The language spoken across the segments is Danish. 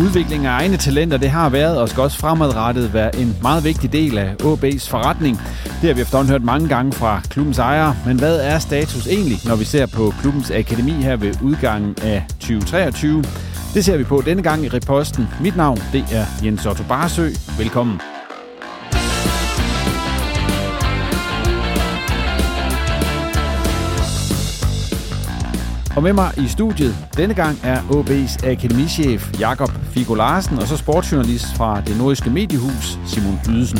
Udvikling af egne talenter, det har været og skal også fremadrettet være en meget vigtig del af AB's forretning. Det har vi efterhånden hørt mange gange fra klubbens ejere, men hvad er status egentlig, når vi ser på klubbens akademi her ved udgangen af 2023? Det ser vi på denne gang i reposten. Mit navn, det er Jens Otto Barsø. Velkommen. Og med mig i studiet denne gang er OB's akademichef Jakob Figo Larsen, og så sportsjournalist fra det nordiske mediehus Simon Bydesen.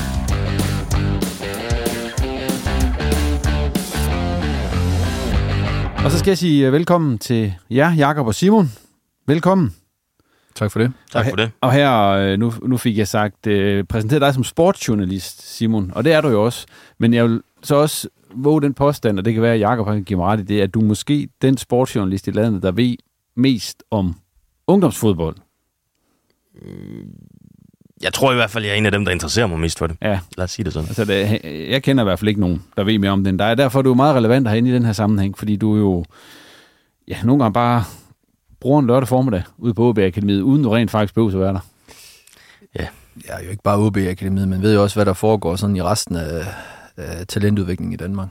Og så skal jeg sige øh, velkommen til jer, Jakob og Simon. Velkommen. Tak for det. Tak for det. Og her, øh, nu, nu fik jeg sagt, øh, præsenteret dig som sportsjournalist, Simon, og det er du jo også. Men jeg vil så også våge den påstand, og det kan være, at Jacob kan give mig ret i det, at du er måske den sportsjournalist i landet, der ved mest om ungdomsfodbold. Jeg tror i hvert fald, jeg er en af dem, der interesserer mig mest for det. Ja, Lad os sige det sådan. altså det, jeg kender i hvert fald ikke nogen, der ved mere om det end dig. Derfor er du meget relevant herinde i den her sammenhæng, fordi du jo ja, nogle gange bare bruger en lørdag formiddag ude på OB Akademiet, uden du rent faktisk behøver at være der. Jeg er jo ikke bare OB Akademiet, men ved jo også, hvad der foregår sådan i resten af, af talentudviklingen i Danmark.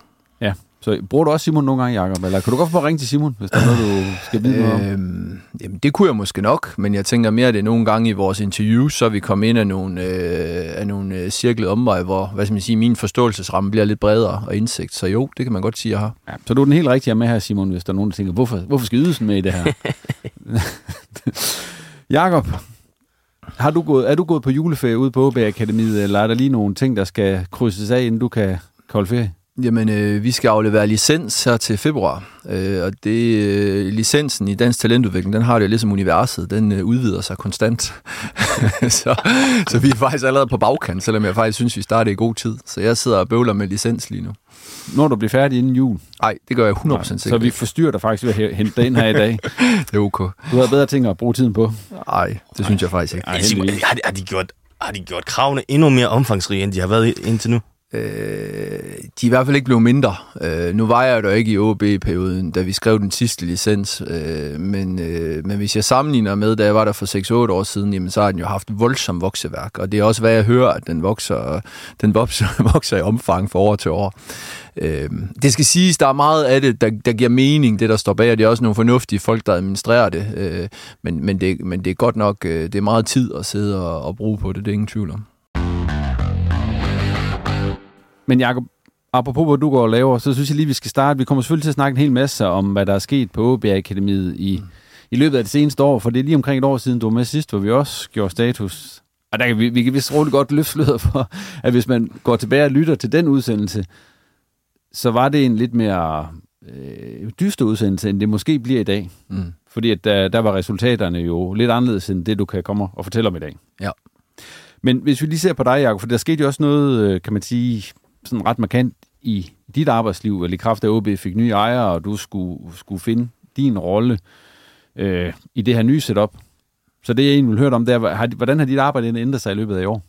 Så bruger du også Simon nogle gange, Jacob? Eller kan du godt få ringe til Simon, hvis der er noget, du skal vide noget? Øhm, jamen, det kunne jeg måske nok, men jeg tænker mere, at det er nogle gange i vores interview, så vi kommet ind af nogle, øh, af nogle øh, cirklede omveje, hvor hvad skal man sige, min forståelsesramme bliver lidt bredere og indsigt. Så jo, det kan man godt sige, jeg har. Ja, så du er den helt rigtige med her, Simon, hvis der er nogen, der tænker, hvorfor, hvorfor skal Ydelsen med i det her? Jakob, har du gået, er du gået på juleferie ude på OB Akademiet, eller er der lige nogle ting, der skal krydses af, inden du kan, kan holde ferie? Jamen, øh, vi skal aflevere licens her til februar, øh, og det øh, licensen i dansk talentudvikling, den har det jo ligesom universet, den øh, udvider sig konstant. så, så vi er faktisk allerede på bagkant, selvom jeg faktisk synes, vi starter i god tid. Så jeg sidder og bøvler med licens lige nu. Når du bliver færdig inden jul. Nej, det gør jeg 100% sikkert. Så vi forstyrrer dig faktisk ved at he- hente dig ind her i dag. Det er ok. Du har bedre ting at bruge tiden på. Nej, det synes jeg faktisk ikke. Ej, har, de, har, de gjort, har de gjort kravene endnu mere omfangsrige, end de har været indtil nu? Øh, de er i hvert fald ikke blevet mindre. Øh, nu var jeg jo ikke i OB-perioden, da vi skrev den sidste licens, øh, men, øh, men hvis jeg sammenligner med, da jeg var der for 6-8 år siden, jamen, så har den jo haft voldsom vokseværk, og det er også, hvad jeg hører, at den vokser, den vokser, vokser i omfang fra år til år. Øh, det skal siges, der er meget af det, der, der giver mening, det der står bag, og det er også nogle fornuftige folk, der administrerer det, øh, men, men, det men det er godt nok, øh, det er meget tid at sidde og, og bruge på det, det er ingen tvivl om. Men Jacob, apropos hvad du går og laver, så synes jeg lige, vi skal starte. Vi kommer selvfølgelig til at snakke en hel masse om, hvad der er sket på OB Akademiet i, mm. i løbet af det seneste år, for det er lige omkring et år siden, du var med sidst, hvor vi også gjorde status. Og der kan vi, vi kan vist roligt godt løfte sløret for, at hvis man går tilbage og lytter til den udsendelse, så var det en lidt mere øh, dyster udsendelse, end det måske bliver i dag. Mm. Fordi at der, der var resultaterne jo lidt anderledes, end det du kan komme og fortælle om i dag. Ja. Men hvis vi lige ser på dig, Jacob, for der skete jo også noget, øh, kan man sige, sådan ret markant i dit arbejdsliv, eller i kraft af OB fik nye ejere, og du skulle, skulle finde din rolle øh, i det her nye setup. Så det, jeg egentlig vil høre om, det er, hvordan har dit arbejde ændret sig i løbet af i år?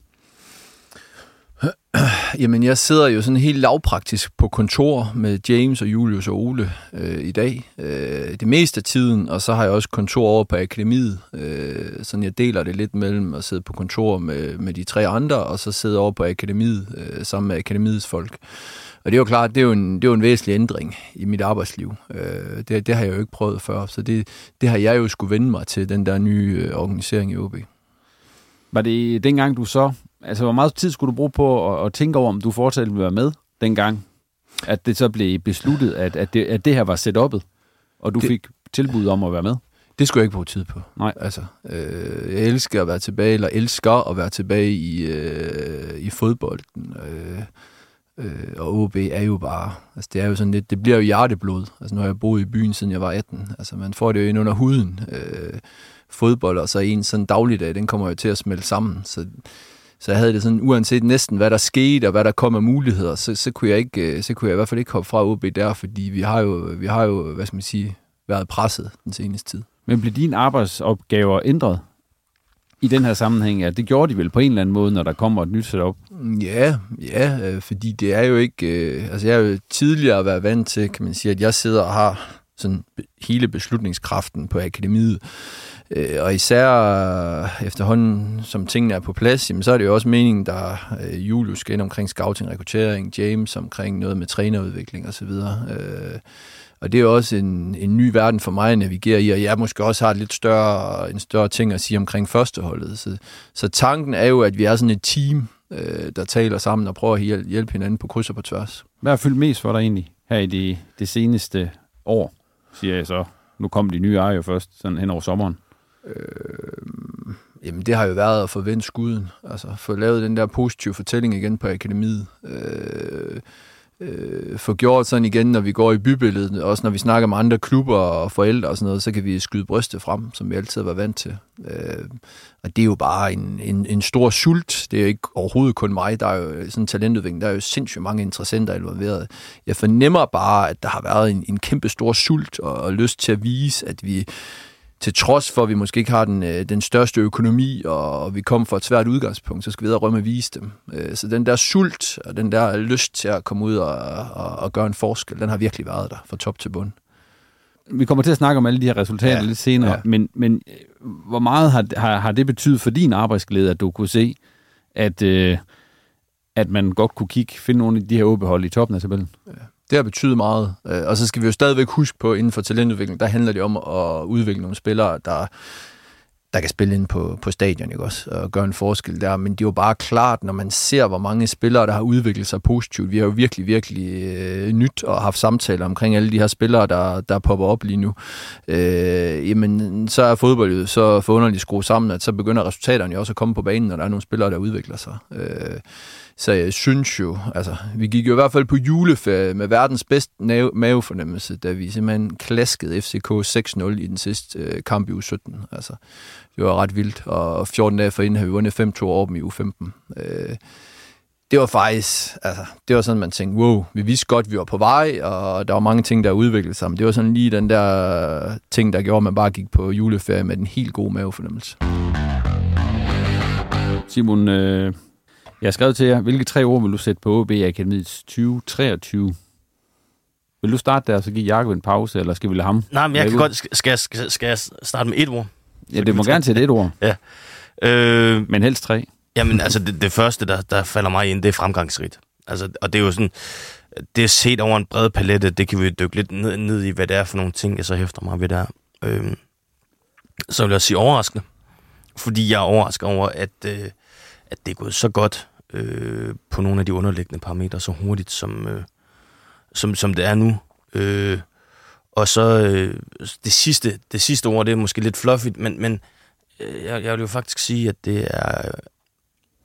Jamen, jeg sidder jo sådan helt lavpraktisk på kontor med James og Julius og Ole øh, i dag. Øh, det meste af tiden, og så har jeg også kontor over på akademiet. Øh, sådan jeg deler det lidt mellem at sidde på kontor med, med de tre andre, og så sidde over på akademiet øh, sammen med akademiets folk. Og det er jo klart, det er jo en, det er jo en væsentlig ændring i mit arbejdsliv. Øh, det, det har jeg jo ikke prøvet før, så det, det har jeg jo skulle vende mig til, den der nye øh, organisering i OB. Var det dengang, du så... Altså, hvor meget tid skulle du bruge på at, at tænke over, om du fortsat ville være med dengang? At det så blev besluttet, at, at, det, at det her var setup'et, og du Det- fik tilbud om at være med? Det skulle jeg ikke bruge tid på. Nej. Altså, øh, jeg elsker at være tilbage, eller elsker at være tilbage i, øh, i fodbolden. Øh, øh, og OB er jo bare, altså det er jo sådan lidt, det bliver jo hjerteblod. Altså nu har jeg boet i byen, siden jeg var 18. Altså man får det jo ind under huden. Øh, fodbold, og så en sådan dagligdag, den kommer jo til at smelte sammen. Så, så jeg havde det sådan, uanset næsten hvad der skete, og hvad der kom af muligheder, så, så, kunne jeg ikke, øh, så kunne jeg i hvert fald ikke hoppe fra OB der, fordi vi har jo, vi har jo hvad skal man sige, været presset den seneste tid. Men blev dine arbejdsopgaver ændret i den her sammenhæng? Ja, det gjorde de vel på en eller anden måde, når der kommer et nyt setup. Ja, ja, øh, fordi det er jo ikke... Øh, altså, jeg har jo tidligere været vant til, kan man sige, at jeg sidder og har sådan hele beslutningskraften på akademiet. Øh, og især øh, efterhånden, som tingene er på plads, jamen, så er det jo også meningen, der øh, Julius skal ind omkring scouting, rekruttering, James omkring noget med trænerudvikling osv. Øh, og det er jo også en, en ny verden for mig at navigere i, og jeg måske også har lidt større, en større ting at sige omkring førsteholdet. Så, så tanken er jo, at vi er sådan et team, øh, der taler sammen og prøver at hjælpe hinanden på kryds og på tværs. Hvad har fyldt mest for dig egentlig her i det, det seneste år, siger jeg så? Nu kom de nye ejere først, sådan hen over sommeren. Øh, Jamen, det har jo været at forvente skuden. Altså, få lavet den der positive fortælling igen på akademiet. Øh, øh, få gjort sådan igen, når vi går i bybilledet, også når vi snakker med andre klubber og forældre og sådan noget, så kan vi skyde brystet frem, som vi altid har været vant til. Øh, og det er jo bare en, en, en stor sult. Det er jo ikke overhovedet kun mig. Der er jo sådan en talentudvikling. Der er jo sindssygt mange interessenter involveret. Jeg fornemmer bare, at der har været en, en kæmpe stor sult og, og lyst til at vise, at vi til trods for, at vi måske ikke har den, øh, den største økonomi, og vi kommer fra et svært udgangspunkt, så skal vi videre rømme og vise dem. Øh, Så den der sult og den der lyst til at komme ud og, og, og gøre en forskel, den har virkelig været der fra top til bund. Vi kommer til at snakke om alle de her resultater ja. Ja, lidt senere, ja. ja. men, men øh, hvor meget har, har, har det betydet for din arbejdsglæde, at du kunne se, at, øh, at man godt kunne kigge, finde nogle af de her åbehold i toppen af tabellen? Det har betydet meget. Øh, og så skal vi jo stadigvæk huske på, inden for talentudvikling, der handler det om at udvikle nogle spillere, der, der kan spille ind på, på stadion, ikke også? Og gøre en forskel der. Men det er jo bare klart, når man ser, hvor mange spillere, der har udviklet sig positivt. Vi har jo virkelig, virkelig øh, nyt og haft samtaler omkring alle de her spillere, der, der popper op lige nu. Øh, jamen, så er fodbold jo så forunderligt skruet sammen, at så begynder resultaterne jo også at komme på banen, når der er nogle spillere, der udvikler sig. Øh, så jeg synes jo, altså, vi gik jo i hvert fald på juleferie med verdens bedste mavefornemmelse, da vi simpelthen klaskede FCK 6-0 i den sidste øh, kamp i u 17. Altså, det var ret vildt, og 14 dage forinden havde vi vundet 5-2 over dem i u 15. Øh, det var faktisk, altså, det var sådan, man tænkte, wow, vi vidste godt, vi var på vej, og der var mange ting, der udviklede sig, men det var sådan lige den der ting, der gjorde, at man bare gik på juleferie med den helt gode mavefornemmelse. Simon, øh, jeg har skrevet til jer, hvilke tre ord vil du sætte på OB Akademiet 2023? Vil du starte der, og så give Jakob en pause, eller skal vi lade ham? Nej, men jeg kan ud? godt... Skal skal, skal jeg starte med et ord? Ja, det må gerne til et ord, Øh, men helst tre. Jamen, altså, det, det første, der, der falder mig ind, det er fremgangsrigt. Altså, og det er jo sådan, det er set over en bred palette, det kan vi dykke lidt ned, ned i, hvad det er for nogle ting, jeg så hæfter mig ved der. Øhm, så vil jeg sige overraskende, fordi jeg er overrasket over, at, øh, at det er gået så godt øh, på nogle af de underliggende parametre, så hurtigt, som, øh, som, som det er nu. Øh, og så øh, det, sidste, det sidste ord, det er måske lidt fluffigt, men, men øh, jeg, jeg vil jo faktisk sige, at det er,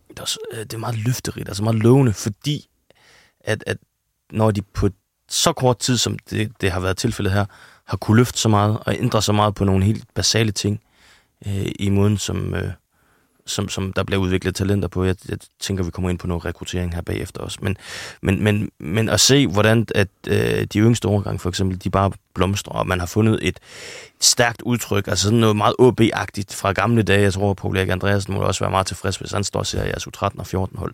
det er, også- øh, det er meget løfterigt, altså meget lovende, fordi at, at når de på så kort tid, som det, det har været tilfældet her, har kunne løfte så meget og ændre så meget på nogle helt basale ting øh, i måden, som, øh, som, som der bliver udviklet talenter på. Jeg, jeg tænker, vi kommer ind på noget rekruttering her bagefter også. Men, men, men, men at se, hvordan at, øh, de yngste overgang for eksempel, de bare blomstrer, og man har fundet et stærkt udtryk, altså sådan noget meget OB-agtigt fra gamle dage. Jeg tror, at Paul Erik Andreasen må også være meget tilfreds, hvis han står og ser jeres U13 og 14 hold.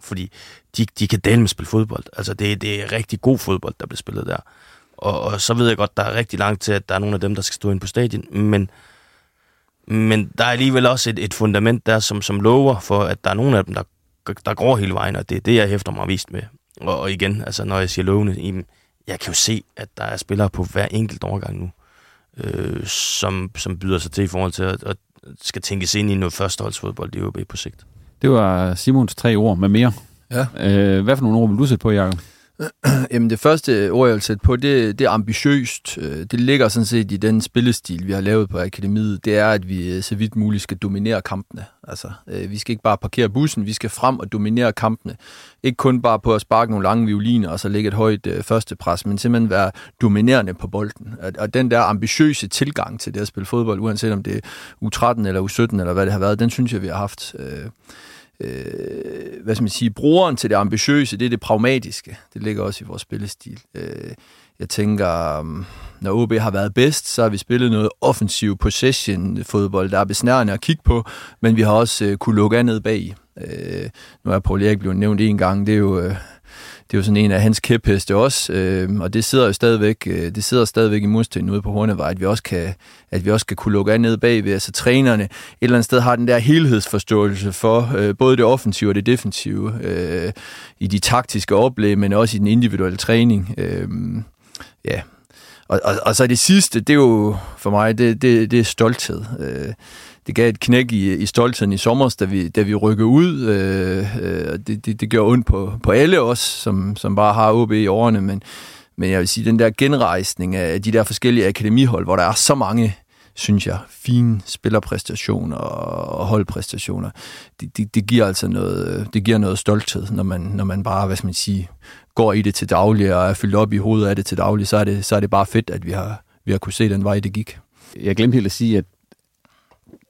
fordi de, de kan dele med spille fodbold. Altså, det, det er rigtig god fodbold, der bliver spillet der. Og, og så ved jeg godt, der er rigtig langt til, at der er nogle af dem, der skal stå ind på stadion, men, men der er alligevel også et, et fundament der, som, som lover for, at der er nogle af dem, der, der går hele vejen, og det er det, jeg hæfter mig vist med. Og, og igen, altså, når jeg siger lovende, jeg kan jo se, at der er spillere på hver enkelt overgang nu, øh, som, som byder sig til i forhold til at, at skal tænkes ind i noget førsteholdsfodbold i OB på sigt. Det var Simons tre ord med mere. Ja. Øh, hvad for nogle ord vil du sætte på, Jacob? Jamen det første ord, jeg vil sætte på, det, det er ambitiøst. Øh, det ligger sådan set i den spillestil, vi har lavet på akademiet. Det er, at vi øh, så vidt muligt skal dominere kampene. Altså, øh, vi skal ikke bare parkere bussen, vi skal frem og dominere kampene. Ikke kun bare på at sparke nogle lange violiner og så lægge et højt første pres, men simpelthen være dominerende på bolden. Og, og den der ambitiøse tilgang til det at spille fodbold, uanset om det er U13 eller U17 eller hvad det har været, den synes jeg, vi har haft. Øh, hvad skal man sige, brugeren til det ambitiøse, det er det pragmatiske. Det ligger også i vores spillestil. Øh, jeg tænker, mm, når OB har været bedst, så har vi spillet noget offensiv possession-fodbold, der er besnærende at kigge på, men vi har også øh, kunne lukke andet ned bag. Øh, nu er Paul Erik blevet nævnt en gang, det er jo... Øh, det er jo sådan en af hans kæpheste også, øh, og det sidder jo stadigvæk, øh, det sidder stadigvæk i murstenen ude på Hornevej, at vi også kan, at vi også kan kunne lukke af ned bagved. Altså trænerne et eller andet sted har den der helhedsforståelse for øh, både det offensive og det defensive øh, i de taktiske oplæg, men også i den individuelle træning. Øh, ja, og, og, og så det sidste, det er jo for mig, det, det, det er stolthed. Øh, det gav et knæk i, i stoltheden i sommer, da vi, da vi rykkede ud. Øh, øh, det, det, det gør ondt på, på alle os, som, som bare har OB i årene, men, men jeg vil sige, den der genrejsning af de der forskellige akademihold, hvor der er så mange synes jeg, fine spillerpræstationer og holdpræstationer. Det, det, det giver altså noget, det giver noget stolthed, når man, når man bare, hvad skal man sige, går i det til daglig og er fyldt op i hovedet af det til daglig, så er det, så er det bare fedt, at vi har, vi har kunne se den vej, det gik. Jeg glemte helt at sige, at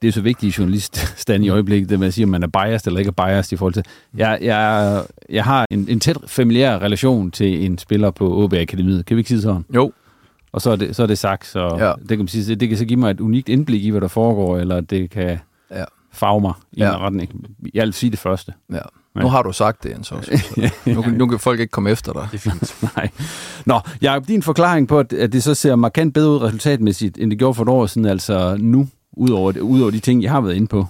det er så vigtigt i journaliststand i øjeblikket, det med at sige, om man er biased eller ikke er biased i forhold til. Jeg, jeg, jeg har en, en tæt familiær relation til en spiller på OB Akademiet. Kan vi ikke sige sådan? Jo. Og så er det, så er det sagt, så ja. det, kan man sige, det kan så give mig et unikt indblik i, hvad der foregår, eller det kan ja. farve mig i ja. en retning. Jeg vil sige det første. Ja. Nu har du sagt det, Jens også. nu, nu kan folk ikke komme efter dig. Det er fint. Nej. Nå, Jacob, din forklaring på, at det så ser markant bedre ud resultatmæssigt, end det gjorde for et år siden, altså nu, udover, udover de ting, jeg har været inde på?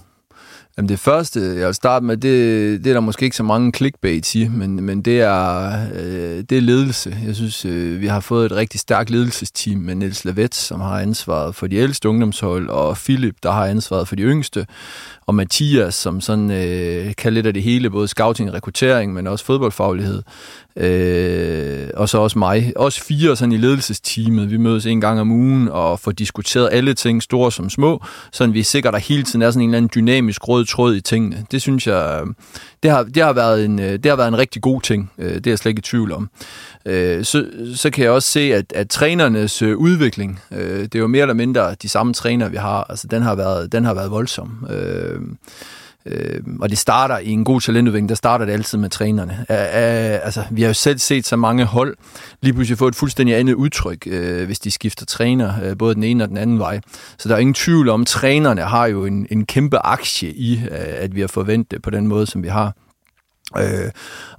Jamen det første, jeg vil starte med, det, det er der måske ikke så mange clickbait i, men, men det, er, øh, det er ledelse. Jeg synes, øh, vi har fået et rigtig stærkt ledelsesteam med Niels Lavet, som har ansvaret for de ældste ungdomshold, og Philip, der har ansvaret for de yngste og Mathias, som sådan øh, kan lidt af det hele, både scouting og rekruttering, men også fodboldfaglighed. Øh, og så også mig. Også fire sådan i ledelsesteamet. Vi mødes en gang om ugen og får diskuteret alle ting, store som små, så vi sikrer, der hele tiden er sådan en eller anden dynamisk rød tråd i tingene. Det synes jeg, det har, det har, været, en, øh, det har været en rigtig god ting. Øh, det er jeg slet ikke i tvivl om. Øh, så, så kan jeg også se, at, at trænernes udvikling, det er jo mere eller mindre de samme træner, vi har. Altså, den har været, den har været voldsom. Øh, og det starter i en god talentudvikling, der starter det altid med trænerne. Øh, altså, vi har jo selv set så mange hold lige pludselig få et fuldstændig andet udtryk, øh, hvis de skifter træner, øh, både den ene og den anden vej. Så der er ingen tvivl om, at trænerne har jo en, en kæmpe aktie i, øh, at vi har forventet på den måde, som vi har. Øh,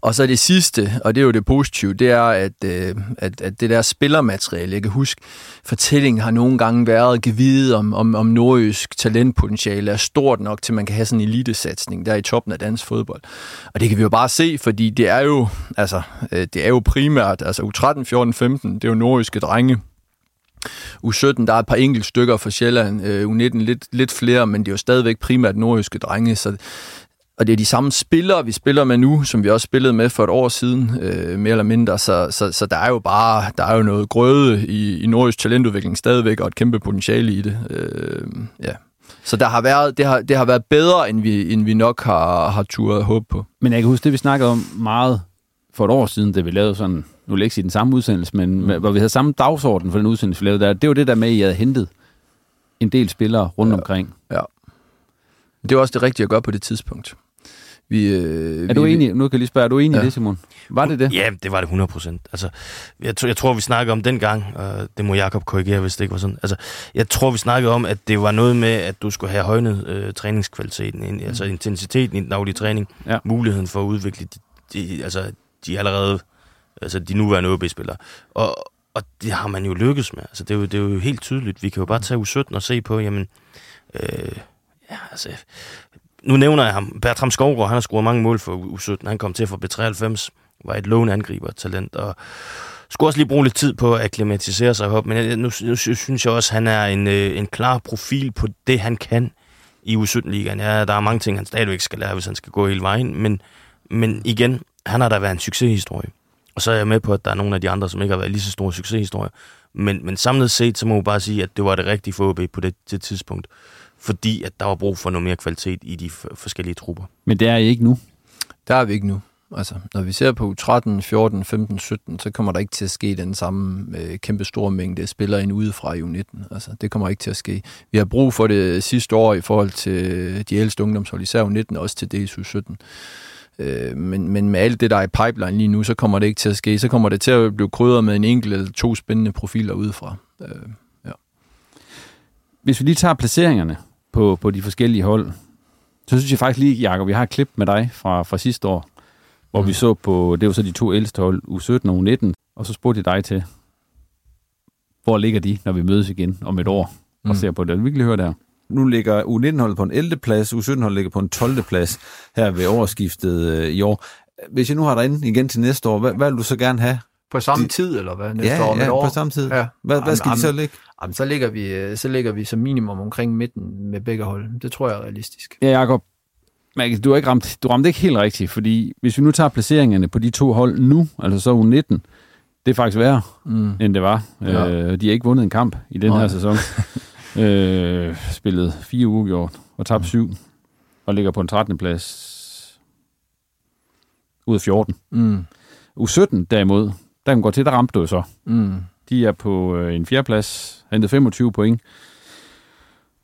og så det sidste, og det er jo det positive, det er, at, øh, at, at det der spillermateriale, jeg kan huske, fortællingen har nogle gange været givet om, om, om nordjysk talentpotentiale er stort nok til, man kan have sådan en elitesatsning der i toppen af dansk fodbold. Og det kan vi jo bare se, fordi det er jo, altså, øh, det er jo primært, altså U13, 14, 15, det er jo nordjyske drenge, U17, der er et par enkelte stykker fra Sjælland, øh, U19 lidt, lidt flere, men det er jo stadigvæk primært nordiske drenge, så og det er de samme spillere, vi spiller med nu, som vi også spillede med for et år siden, øh, mere eller mindre. Så, så, så der er jo bare der er jo noget grøde i, i nordisk talentudvikling stadigvæk, og et kæmpe potentiale i det. Øh, ja. Så der har været, det, har, det har været bedre, end vi, end vi nok har, har turet håb på. Men jeg kan huske, det vi snakkede om meget for et år siden, da vi lavede sådan, nu vil jeg ikke sige den samme udsendelse, men mm. hvor vi havde samme dagsorden for den udsendelse, vi lavede der. Det var det der med, at I havde hentet en del spillere rundt ja. omkring. Ja. Det var også det rigtige at gøre på det tidspunkt. Vi, øh, er du vi, enig? Nu kan jeg lige spørge, er du enig ja. i det, Simon? Var det det? Ja, det var det 100 procent. Altså, jeg, jeg tror, vi snakkede om dengang, og det må Jakob korrigere, hvis det ikke var sådan. Altså, jeg tror, vi snakkede om, at det var noget med, at du skulle have højnet øh, træningskvaliteten, mm. altså intensiteten i den daglige træning, ja. muligheden for at udvikle dit, de, altså, de er allerede, altså de nuværende OB-spillere. Og, og det har man jo lykkes med. Altså, det, er jo, det er jo helt tydeligt. Vi kan jo bare tage U17 og se på, jamen, øh, ja, altså, nu nævner jeg ham. Bertram Skovgaard, han har scoret mange mål for U17. Han kom til for B93, var et lovende angriber talent, og skulle også lige bruge lidt tid på at akklimatisere sig op, men nu, nu synes jeg også, at han er en, øh, en klar profil på det, han kan i U17-ligaen. Ja, der er mange ting, han stadigvæk skal lære, hvis han skal gå hele vejen, men, men igen, han har da været en succeshistorie. Og så er jeg med på, at der er nogle af de andre, som ikke har været lige så store succeshistorier. Men, men samlet set, så må man bare sige, at det var det rigtige for OB på det, det tidspunkt. Fordi at der var brug for noget mere kvalitet i de forskellige trupper. Men det er I ikke nu? Der er vi ikke nu. Altså, når vi ser på 13, 14, 15, 17, så kommer der ikke til at ske den samme øh, kæmpe store mængde spillere ind udefra i U19. Altså, det kommer ikke til at ske. Vi har brug for det sidste år i forhold til de ældste ungdomshold, især U19, også til dels U17. Øh, men, men med alt det, der er i pipeline lige nu, så kommer det ikke til at ske. Så kommer det til at blive krydret med en enkelt eller to spændende profiler udefra. Øh, ja. Hvis vi lige tager placeringerne på, på de forskellige hold, så synes jeg faktisk lige, Jacob, vi har et klip med dig fra, fra sidste år, hvor mm. vi så på, det var så de to ældste hold, U17 og U19, og så spurgte jeg dig til, hvor ligger de, når vi mødes igen om et år, og mm. ser på det. Vi kan lige høre der. Nu ligger U19-holdet på en 11. plads, U17-holdet ligger på en 12. plads her ved årsskiftet øh, i år. Hvis jeg nu har dig ind igen til næste år, hvad, hvad vil du så gerne have? På samme de... tid, eller hvad? Næste ja, år, ja, år? på samme tid. Ja. Hvad, hvad skal am, de så ligge? Am, så, ligger vi, øh, så ligger vi som minimum omkring midten med begge hold. Det tror jeg er realistisk. Ja, Jacob, men du, har ikke ramt, du ramte ikke helt rigtigt, fordi hvis vi nu tager placeringerne på de to hold nu, altså så U19, det er faktisk værre, mm. end det var. Ja. Øh, de har ikke vundet en kamp i den Nej. her sæson. øh, spillet fire uger gjort og tabt mm. syv, og ligger på en 13. plads ud af 14. Mm. U17 derimod, der kan gå til, der ramte du så. Mm. De er på øh, en fjerdeplads, hentet 25 point,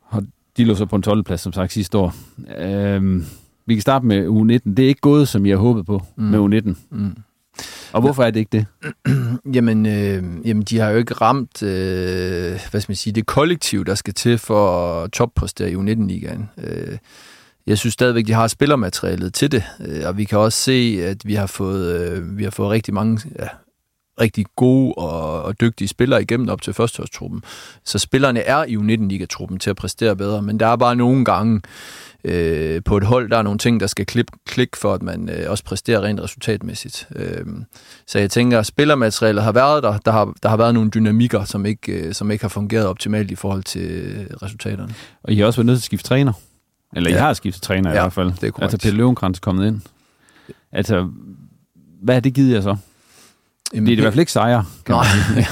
og de lå så på en 12. plads, som sagt, sidste år. Øh, vi kan starte med U19. Det er ikke gået, som jeg håbede på mm. med U19. Mm. Og hvorfor er det ikke det? jamen, øh, jamen, de har jo ikke ramt øh, hvad skal man sige, det kollektiv, der skal til for at toppræstere i U19-ligaen. Øh, jeg synes stadigvæk, de har spillermaterialet til det, øh, og vi kan også se, at vi har fået, øh, vi har fået rigtig mange ja, rigtig gode og, og dygtige spillere igennem op til førsteårstruppen. Så spillerne er i U19-ligatruppen til at præstere bedre, men der er bare nogle gange, øh, på et hold, der er nogle ting, der skal klip, klikke for, at man øh, også præsterer rent resultatmæssigt. Øh, så jeg tænker, at spillermaterialet har været der. Der har, der har været nogle dynamikker, som ikke, øh, som ikke har fungeret optimalt i forhold til resultaterne. Og I har også været nødt til at skifte træner. Eller ja. I har skiftet træner ja, i hvert fald. det er korrekt. Altså Peter Løvenkrantz kommet ind. Altså, hvad har det givet jer så? Jamen, det er i hvert fald ikke sejre, kan nej.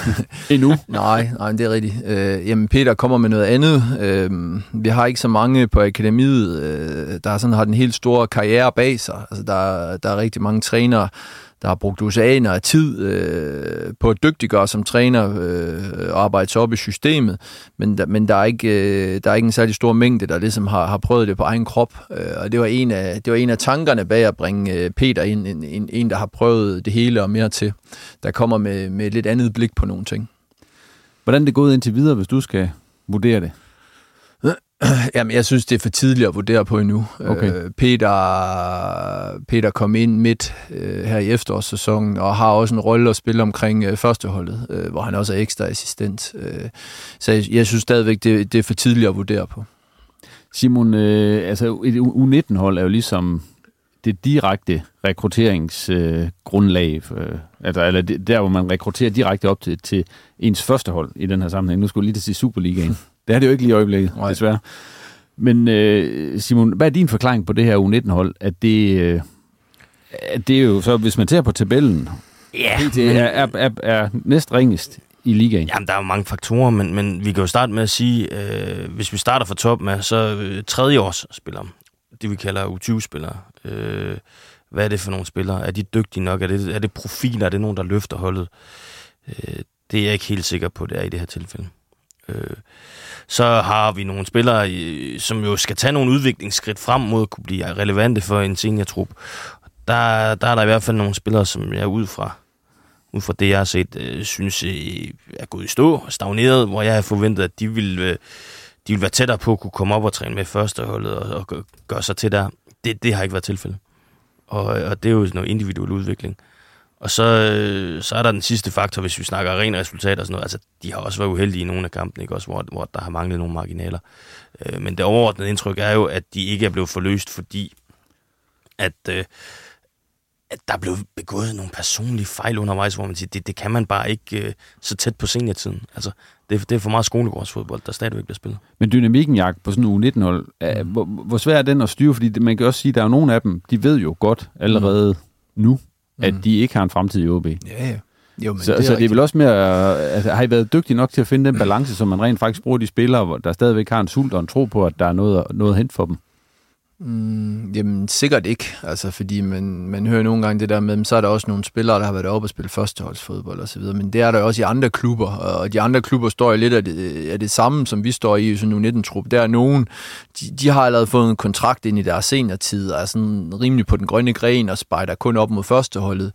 Endnu. nej, nej, det er rigtigt. Øh, jamen, Peter kommer med noget andet. Øh, vi har ikke så mange på akademiet, øh, der sådan har den helt store karriere bag sig. Altså, der, der er rigtig mange trænere, der har brugt oceaner af tid øh, på at dygtiggøre som træner øh, og arbejde sig op i systemet, men, der, men der, er ikke, øh, der er ikke en særlig stor mængde, der ligesom har, har prøvet det på egen krop, øh, og det var, en af, det var en af tankerne bag at bringe øh, Peter ind, en, en, en, der har prøvet det hele og mere til, der kommer med, med et lidt andet blik på nogle ting. Hvordan er gået indtil videre, hvis du skal vurdere det? Jamen, jeg synes, det er for tidligt at vurdere på endnu. Okay. Øh, Peter, Peter kom ind midt øh, her i efterårssæsonen, og har også en rolle at spille omkring øh, førsteholdet, øh, hvor han også er ekstra assistent. Øh, så jeg, jeg synes stadigvæk, det, det er for tidligt at vurdere på. Simon, øh, altså et U19-hold er jo ligesom det direkte rekrutteringsgrundlag, øh, altså, eller det, der, hvor man rekrutterer direkte op til, til ens første hold i den her sammenhæng. Nu skulle jeg lige til sige Superligaen. Det er det jo ikke lige i øjeblikket, Nej. desværre. Men øh, Simon, hvad er din forklaring på det her U19-hold? At det, øh, at det er jo så, hvis man ser på tabellen, ja, men... er, er, er, er næst ringest i ligaen. Jamen, der er jo mange faktorer, men, men vi kan jo starte med at sige, øh, hvis vi starter fra top med, så øh, tredjeårsspillere, det vi kalder U20-spillere, øh, hvad er det for nogle spillere? Er de dygtige nok? Er det, er det profiler? Er det nogen, der løfter holdet? Øh, det er jeg ikke helt sikker på, det er i det her tilfælde. Øh, så har vi nogle spillere, som jo skal tage nogle udviklingsskridt frem mod at kunne blive relevante for en seniortrup. Der, der er der i hvert fald nogle spillere, som jeg ud fra, ud fra det, jeg har set, øh, synes øh, er gået i stå, stagneret, hvor jeg har forventet, at de ville, øh, de ville være tættere på at kunne komme op og træne med førsteholdet og, og gøre sig til der. Det, det har ikke været tilfældet. Og, og det er jo sådan noget individuel udvikling. Og så, øh, så er der den sidste faktor, hvis vi snakker ren resultat og sådan noget. Altså, de har også været uheldige i nogle af kampene, ikke? Også, hvor, hvor der har manglet nogle marginaler. Øh, men det overordnede indtryk er jo, at de ikke er blevet forløst, fordi at, øh, at der er blevet begået nogle personlige fejl undervejs, hvor man siger, det, det kan man bare ikke øh, så tæt på seniortiden. Altså, det, det er for meget skolegårdsfodbold, der stadigvæk bliver spillet. Men dynamikken, Jak, på sådan en U19-hold, er, hvor, hvor svær er den at styre? Fordi det, man kan også sige, at der er jo nogle af dem, de ved jo godt allerede mm. nu, at mm. de ikke har en fremtid i OB. Ja, ja. Jo, men så, det så er det er vel også mere, altså, har I været dygtige nok til at finde den balance, som man rent faktisk bruger de spillere, der stadigvæk har en sult og en tro på, at der er noget, noget at hente for dem? Mm, jamen, sikkert ikke. Altså, fordi man, man hører nogle gange det der med, så er der også nogle spillere, der har været oppe og spille førsteholdsfodbold og så videre. Men det er der også i andre klubber, og de andre klubber står jo lidt af det, af det samme, som vi står i, sådan en 19-trup. Der er nogen, de, de har allerede fået en kontrakt ind i deres seniortid, og er sådan rimelig på den grønne gren og spejder kun op mod førsteholdet.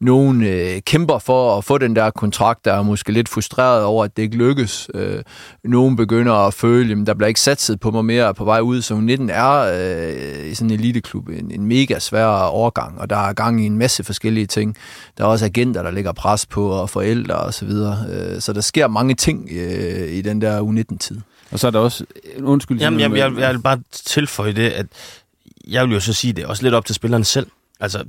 Nogen øh, kæmper for at få den der kontrakt, der er måske lidt frustreret over, at det ikke lykkes. Øh, nogen begynder at føle, at der bliver ikke satset på mig mere på vej ud, så 19 er øh, i sådan en eliteklub en, en mega svær overgang, og der er gang i en masse forskellige ting. Der er også agenter, der lægger pres på, og forældre og så videre. Øh, så der sker mange ting øh, i den der U19-tid. Og så er der også, undskyld... Jamen, jeg, jeg, jeg vil bare tilføje det, at jeg vil jo så sige, det er også lidt op til spillerne selv. Altså,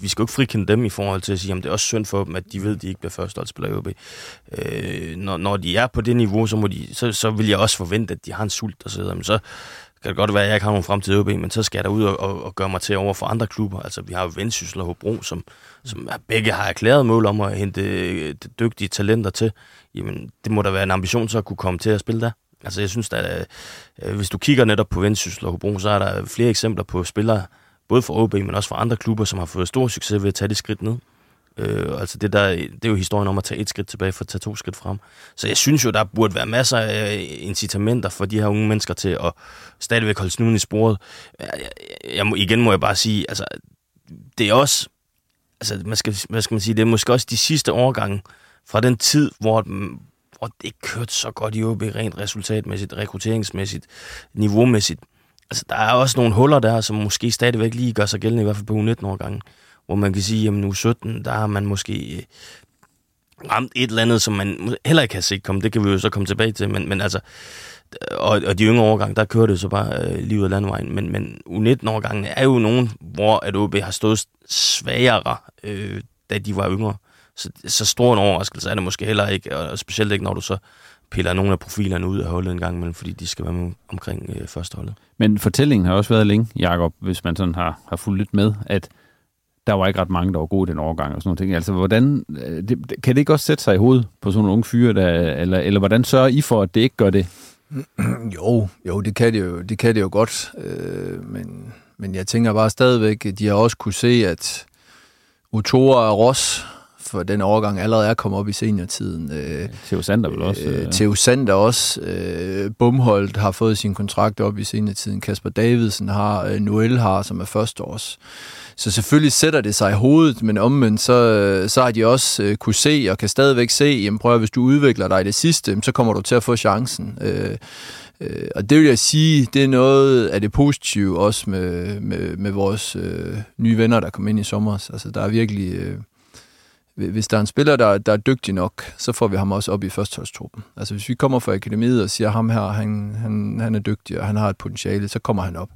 vi skal jo ikke frikende dem i forhold til at sige, at det er også synd for dem, at de ved, at de ikke bliver førsteholdsspillere i OB. Øh, når, når de er på det niveau, så, må de, så, så vil jeg også forvente, at de har en sult og så videre. Men så kan det godt være, at jeg ikke har nogen fremtid i OB, men så skal jeg derud og, og, og gøre mig til over for andre klubber. Altså, vi har jo Vendsyssel og Hobro, som, som begge har erklæret mål om at hente øh, dygtige talenter til. Jamen, det må da være en ambition så at kunne komme til at spille der. Altså, jeg synes, da, øh, øh, hvis du kigger netop på Vendsyssel og Hobro, så er der flere eksempler på spillere, både for OB, men også for andre klubber, som har fået stor succes ved at tage det skridt ned. Øh, altså det, der, det er jo historien om at tage et skridt tilbage for at tage to skridt frem. Så jeg synes jo, der burde være masser af incitamenter for de her unge mennesker til at stadigvæk holde snuden i sporet. Jeg, jeg, jeg igen må jeg bare sige, altså det er også, altså man skal, hvad skal man sige, det er måske også de sidste årgange fra den tid, hvor, hvor det ikke kørte så godt i OB rent resultatmæssigt, rekrutteringsmæssigt, niveaumæssigt. Altså der er også nogle huller der, som måske stadigvæk lige gør sig gældende, i hvert fald på U19-årgangen hvor man kan sige, at nu 17, der har man måske øh, ramt et eller andet, som man heller ikke har set komme. Det kan vi jo så komme tilbage til, men, men altså, og, og de yngre årgange, der kører det så bare øh, livet af landvejen. Men, men U19-årgangene er jo nogen, hvor at OB har stået svagere, øh, da de var yngre. Så, så stor en overraskelse er det måske heller ikke, og specielt ikke, når du så piller nogle af profilerne ud af holdet en gang imellem, fordi de skal være med omkring øh, førsteholdet. Men fortællingen har også været længe, Jakob, hvis man sådan har, har fulgt lidt med, at der var ikke ret mange, der var gode i den overgang og sådan noget ting. Altså, hvordan, øh, det, kan det ikke også sætte sig i hovedet på sådan nogle unge fyre, der, eller, eller hvordan sørger I for, at det ikke gør det? Jo, jo, det kan det jo, det kan det jo godt, øh, men, men jeg tænker bare stadigvæk, at de har også kunne se, at Utora og Ross, for den overgang allerede er kommet op i seniortiden. Øh, Theo Sander vel også? Øh, Theo Sander også. Øh, Bumholdt har fået sin kontrakt op i seniortiden. Kasper Davidsen har, øh, Noel har, som er første års. Så selvfølgelig sætter det sig i hovedet, men omvendt, så, så har de også øh, kunne se og kan stadigvæk se, jamen prøv at, hvis du udvikler dig i det sidste, så kommer du til at få chancen. Øh, øh, og det vil jeg sige, det er noget af det positive også med, med, med vores øh, nye venner, der kom ind i sommer. Altså der er virkelig... Øh, hvis der er en spiller, der, der er dygtig nok, så får vi ham også op i førsteholdstruppen. Altså hvis vi kommer fra akademiet og siger, ham her, han, han, han er dygtig, og han har et potentiale, så kommer han op.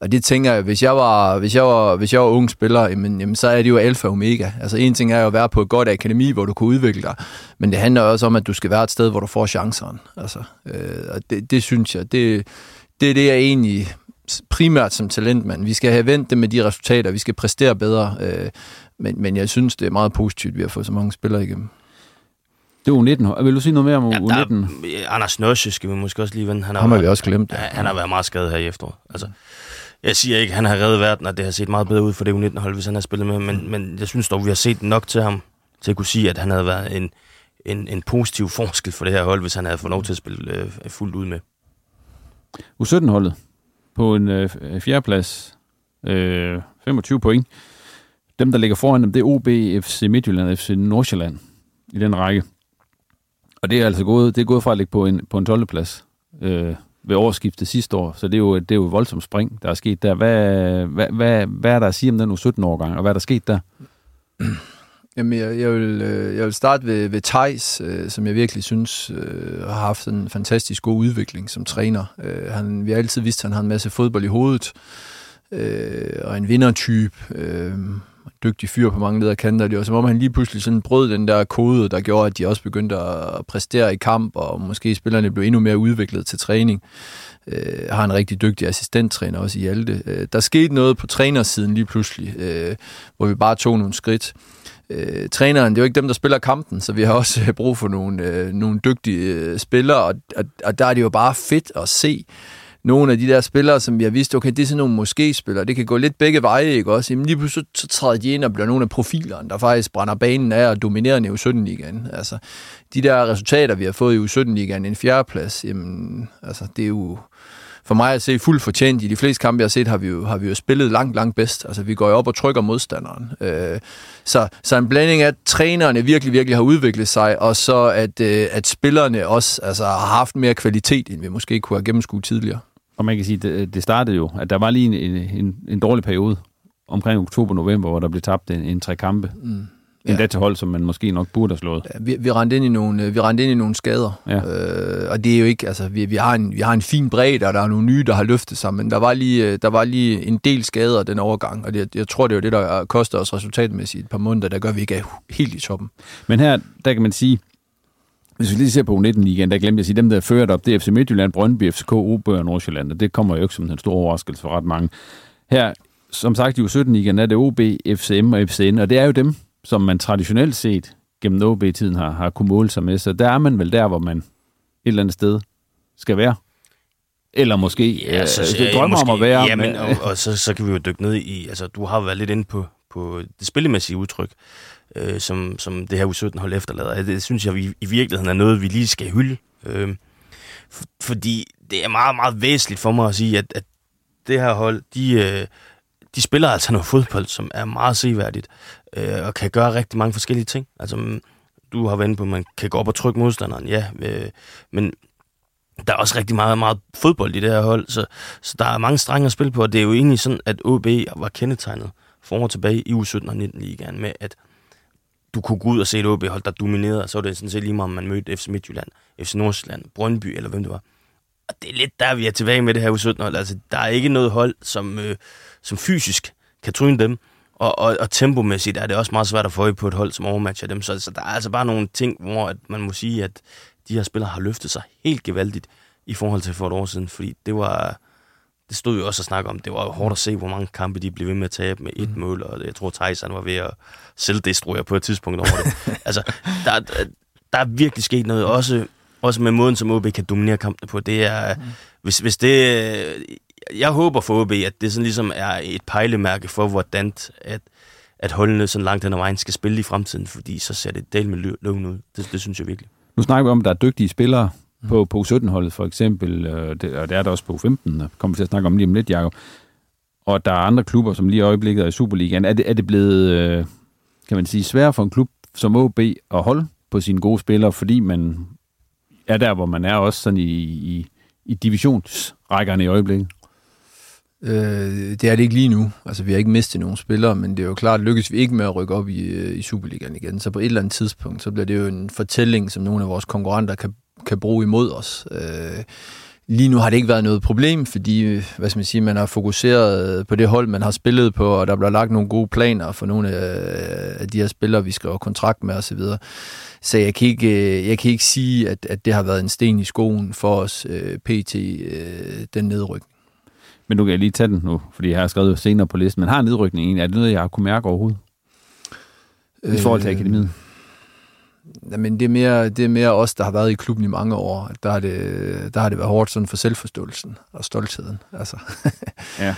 Og det tænker jeg, hvis jeg var, hvis jeg var, hvis jeg var ung spiller, jamen, jamen, så er det jo alfa og omega. Altså en ting er jo at være på et godt akademi, hvor du kan udvikle dig, men det handler også om, at du skal være et sted, hvor du får chanceren. Altså, øh, og det, det synes jeg, det, det er det, jeg egentlig primært som talentmand. Vi skal have vendt det med de resultater, vi skal præstere bedre. Øh, men, men jeg synes, det er meget positivt, at vi har fået så mange spillere igennem. Det er U19. Vil du sige noget mere om ja, U19? Der, Anders Nørse skal vi måske også lige vende. Han har, har vi også glemt. Ja, han har været meget skadet her i efteråret. Altså, jeg siger ikke, at han har reddet verden, og det har set meget bedre ud for det U19-hold, hvis han har spillet med, men, men jeg synes dog, vi har set nok til ham, til at kunne sige, at han havde været en, en, en positiv forskel for det her hold, hvis han havde fået lov til at spille øh, fuldt ud med. U17-holdet på en øh, fjerdeplads, øh, 25 point. Dem, der ligger foran dem, det er OB, FC Midtjylland og FC Nordsjælland i den række. Og det er altså gået, det er gået fra at ligge på en, på en 12. plads øh, ved årsskiftet sidste år, så det er jo, det er jo et voldsomt spring, der er sket der. Hvad, hvad, hvad, hvad er der at sige om den nu 17 årgang, og hvad er der sket der? Jamen, jeg, jeg, vil, øh, jeg vil starte ved, ved Thijs, øh, som jeg virkelig synes øh, har haft en fantastisk god udvikling som træner. Øh, han, vi har altid vidst, at han har en masse fodbold i hovedet, øh, og en vindertype. Øh, dygtig fyr på mange lederkanter. Det var som om, han lige pludselig sådan brød den der kode, der gjorde, at de også begyndte at præstere i kamp, og måske spillerne blev endnu mere udviklet til træning. Øh, har en rigtig dygtig assistenttræner også i Alte. Øh, der skete noget på trænersiden lige pludselig, øh, hvor vi bare tog nogle skridt. Øh, træneren, det er jo ikke dem, der spiller kampen, så vi har også brug for nogle, øh, nogle dygtige øh, spillere, og, og, og der er det jo bare fedt at se, nogle af de der spillere, som vi har vist, okay, det er sådan nogle måske-spillere, det kan gå lidt begge veje, ikke også? Jamen lige pludselig så, så træder de ind og bliver nogle af profilerne, der faktisk brænder banen af og dominerer i U17-ligaen. Altså, de der resultater, vi har fået i U17-ligaen, en fjerdeplads, jamen, altså, det er jo for mig at se fuldt fortjent. I de fleste kampe, jeg har set, har vi jo, har vi jo spillet langt, langt bedst. Altså, vi går jo op og trykker modstanderen. Øh, så, så en blanding af, at trænerne virkelig, virkelig har udviklet sig, og så at, øh, at spillerne også altså, har haft mere kvalitet, end vi måske kunne have gennemskuet tidligere. Og man kan sige, det, det startede jo, at der var lige en, en, en dårlig periode omkring oktober-november, hvor der blev tabt en, en tre kampe. Mm. Ja. Endda til hold, som man måske nok burde have slået. Ja, vi, vi, rendte ind i nogle, vi rendte ind i nogle skader. Ja. Øh, og det er jo ikke, altså, vi, vi, har en, vi har en fin bredde, og der er nogle nye, der har løftet sig, men der var lige, der var lige en del skader den overgang, og det, jeg tror, det er jo det, der koster os resultatmæssigt et par måneder, der gør, vi ikke er helt i toppen. Men her, der kan man sige, hvis vi lige ser på 19 ligaen der glemte jeg at sige, dem der er ført op, det er FC Midtjylland, Brøndby, FCK, OB og Nordsjælland, og det kommer jo ikke som en stor overraskelse for ret mange. Her, som sagt, i 17 ligaen er det OB, FCM og FCN, og det er jo dem, som man traditionelt set gennem OB-tiden har, har kunnet måle sig med, så der er man vel der, hvor man et eller andet sted skal være. Eller måske ja, så, øh, det drømmer måske, om at være. Ja, men, og, og så, så kan vi jo dykke ned i, altså du har været lidt inde på, på det spillemæssige udtryk øh, som, som det her U17-hold efterlader. Det synes jeg vi, i virkeligheden er noget, vi lige skal hylde. Øh, for, fordi det er meget, meget væsentligt for mig at sige, at, at det her hold, de, øh, de spiller altså noget fodbold, som er meget seværdigt, øh, og kan gøre rigtig mange forskellige ting. Altså, mm, du har været på, at man kan gå op og trykke modstanderen, ja, øh, men der er også rigtig meget, meget fodbold i det her hold, så, så der er mange strenge at spille på, og det er jo egentlig sådan, at OB var kendetegnet for tilbage i U17 og 19 ligaen med, at du kunne gå ud og se et OB-hold, der dominerede, så var det sådan set lige meget, om man mødte FC Midtjylland, FC Nordsjælland, Brøndby, eller hvem det var. Og det er lidt der, vi er tilbage med det her U17-hold. Altså, der er ikke noget hold, som, øh, som fysisk kan tryne dem, og, og, og tempomæssigt er det også meget svært at få på et hold, som overmatcher dem. Så, så der er altså bare nogle ting, hvor at man må sige, at de her spillere har løftet sig helt gevaldigt i forhold til for et år siden, fordi det var det stod jo også at snakke om, det var hårdt at se, hvor mange kampe de blev ved med at tabe med et mm. mål, og jeg tror, Tyson var ved at selvdestruere på et tidspunkt over det. altså, der, der er virkelig sket noget, også, også med måden, som OB kan dominere kampene på. Det er, mm. hvis, hvis det, jeg håber for OB, at det sådan ligesom er et pejlemærke for, hvordan at, at holdene sådan langt hen ad vejen skal spille i fremtiden, fordi så ser det del med løven ud. Det, det synes jeg virkelig. Nu snakker vi om, at der er dygtige spillere Mm. på, på U17-holdet for eksempel, øh, det, og det er der også på U15, og kommer vi til at snakke om lige om lidt, Jacob. Og der er andre klubber, som lige i øjeblikket er i Superligaen. Er det, er det blevet, øh, kan man sige, svært for en klub som OB at holde på sine gode spillere, fordi man er der, hvor man er også sådan i, i, i divisionsrækkerne i øjeblikket? Øh, det er det ikke lige nu. Altså, vi har ikke mistet nogen spillere, men det er jo klart, lykkes vi ikke med at rykke op i, øh, i Superligaen igen. Så på et eller andet tidspunkt, så bliver det jo en fortælling, som nogle af vores konkurrenter kan kan bruge imod os. Øh, lige nu har det ikke været noget problem, fordi hvad skal man, sige, man har fokuseret på det hold, man har spillet på, og der bliver lagt nogle gode planer for nogle af de her spillere, vi skriver kontrakt med osv. Så, så jeg kan ikke, jeg kan ikke sige, at, at det har været en sten i skoen for os, øh, pt. Øh, den nedrykning. Men du kan lige tage den nu, fordi jeg har skrevet senere på listen. Men har nedrykning egentlig? Er det noget, jeg har kunne mærke overhovedet? I forhold til akademiet? Jamen, det er, mere, det er mere os, der har været i klubben i mange år. Der har det, der har det været hårdt sådan for selvforståelsen og stoltheden. Altså. ja,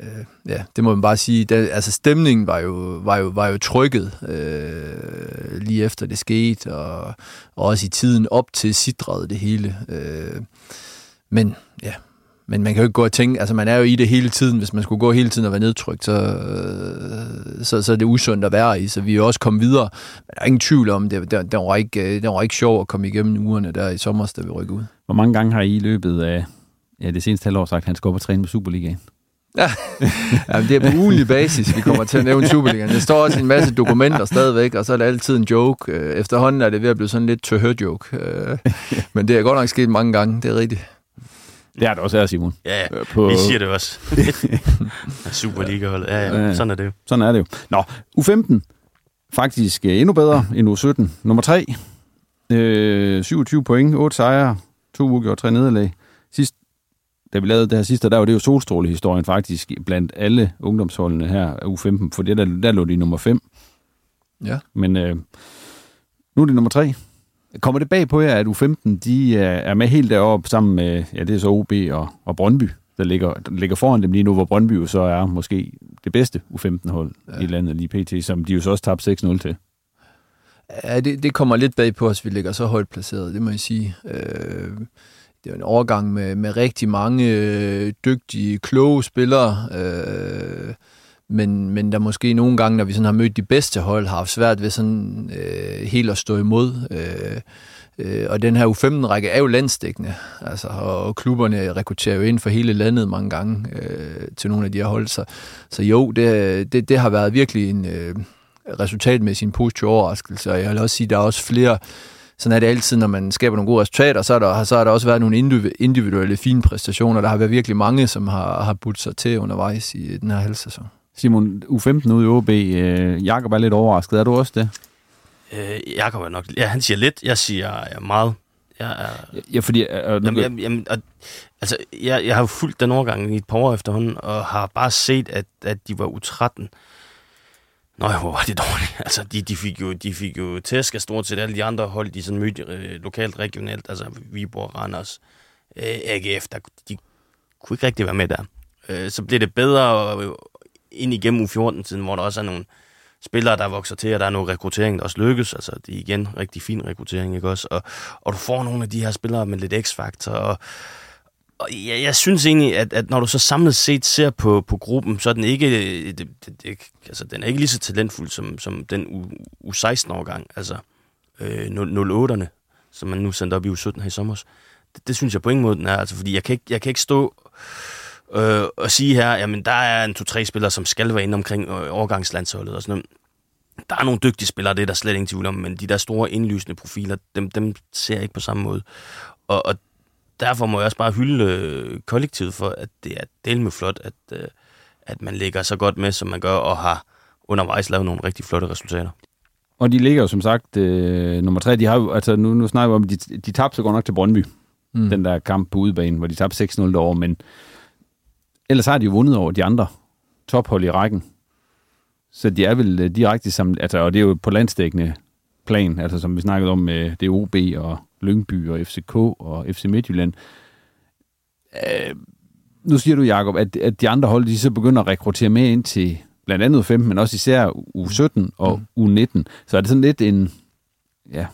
øh, ja, det må man bare sige. Der, altså stemningen var jo, var jo, var jo trykket øh, lige efter det skete, og, og også i tiden op til sidrede det hele. Øh, men ja, men man kan jo ikke gå og tænke, altså man er jo i det hele tiden, hvis man skulle gå hele tiden og være nedtrykt, så, øh, så, så er det usundt at være i, så vi er jo også kommet videre. Men der er ingen tvivl om, det, det, det, var ikke, det var ikke sjov at komme igennem ugerne der i sommer, da vi rykkede ud. Hvor mange gange har I i løbet af ja, det seneste halvår sagt, at han skal op og træne med Superligaen. Ja, Jamen, det er på ugenlig basis, vi kommer til at nævne Superligaen. Det står også en masse dokumenter stadigvæk, og så er det altid en joke. Øh, efterhånden er det ved at blive sådan lidt to joke. Øh, men det er godt nok sket mange gange, det er rigtigt. Det er det også her, Simon. Ja, ja. Øh, på... vi siger det også. Superliga-holdet. Ja, ja, sådan er det jo. Sådan er det jo. Nå, U15. Faktisk endnu bedre end U17. Nummer 3. Øh, 27 point, 8 sejre, 2 uger og 3 nederlag. Sidst da vi lavede det her sidste, der var det jo solstrålehistorien faktisk blandt alle ungdomsholdene her af U15, for det der, der lå de nummer 5. Ja. Men øh, nu er det nummer 3. Kommer det bag på jer, at U15 de er med helt deroppe sammen med, ja det er så OB og, og Brøndby, der ligger, der ligger foran dem lige nu, hvor Brøndby jo så er måske det bedste U15-hold ja. i landet lige pt., som de jo så også tabte 6-0 til. Ja, det, det kommer lidt bag på os, vi ligger så højt placeret, det må jeg sige. Øh, det er en overgang med, med rigtig mange øh, dygtige, kloge spillere, øh, men, men der måske nogle gange, når vi sådan har mødt de bedste hold, har haft svært ved sådan øh, helt at stå imod. Øh, øh, og den her U15-række er jo landsdækkende, altså, og klubberne rekrutterer jo ind for hele landet mange gange øh, til nogle af de her hold. Så, så jo, det, det, det har været virkelig en øh, resultatmæssig en positiv overraskelse, og jeg vil også sige, at der er også flere sådan er det altid, når man skaber nogle gode resultater, så er der, så har der også været nogle individuelle fine præstationer. Der har været virkelig mange, som har, har budt sig til undervejs i den her halvsæson. Simon, U15 ude i OB, øh, Jakob er lidt overrasket. Er du også det? Øh, Jakob er nok... Ja, han siger lidt, jeg siger meget. Jeg er, ja, fordi... Øh, jamen, jamen, jamen, og, altså, jeg, jeg har jo fulgt den overgang i et par år efterhånden, og har bare set, at, at de var U13. Nå, hvor var det dårligt. Altså, de, de, fik jo, de fik jo tæsk af stort set alle de andre hold, de sådan mødte øh, lokalt, regionalt, altså Viborg, Randers, øh, AGF, der, de kunne ikke rigtig være med der. Øh, så blev det bedre øh, ind igennem U14-tiden, hvor der også er nogle spillere, der vokser til, og der er noget rekruttering, der også lykkes. Altså, det er igen rigtig fin rekruttering, ikke også? Og, og du får nogle af de her spillere med lidt x-faktor, og og jeg, jeg synes egentlig, at, at når du så samlet set ser på, på gruppen, så er den ikke, det, det, det, altså, den er ikke lige så talentfuld som, som den U, U16-årgang, altså øh, 08'erne, som man nu sendte op i U17 her i sommer. Det, det synes jeg på ingen måde, den er, altså, fordi jeg kan ikke, jeg kan ikke stå øh, og sige her, jamen der er en to-tre spillere, som skal være inde omkring øh, overgangslandsholdet og sådan noget. Der er nogle dygtige spillere, det er der slet ingen tvivl om, men de der store indlysende profiler, dem, dem ser jeg ikke på samme måde. Og, og derfor må jeg også bare hylde øh, kollektivet for, at det er del med flot, at, øh, at man ligger så godt med, som man gør, og har undervejs lavet nogle rigtig flotte resultater. Og de ligger jo som sagt øh, nummer tre. De har jo, altså nu, nu snakker vi om, de, de tabte så godt nok til Brøndby. Mm. Den der kamp på udebane, hvor de tabte 6-0 derovre, men ellers har de jo vundet over de andre tophold i rækken. Så de er vel øh, direkte sammen, altså, og det er jo på landstækkende plan, altså som vi snakkede om med DOB og Lyngby og FCK og FC Midtjylland. Øh, nu siger du, Jacob, at, at de andre hold, de så begynder at rekruttere med ind til blandt andet U15, men også især U17 og mm. U19. Så er det sådan lidt en, ja,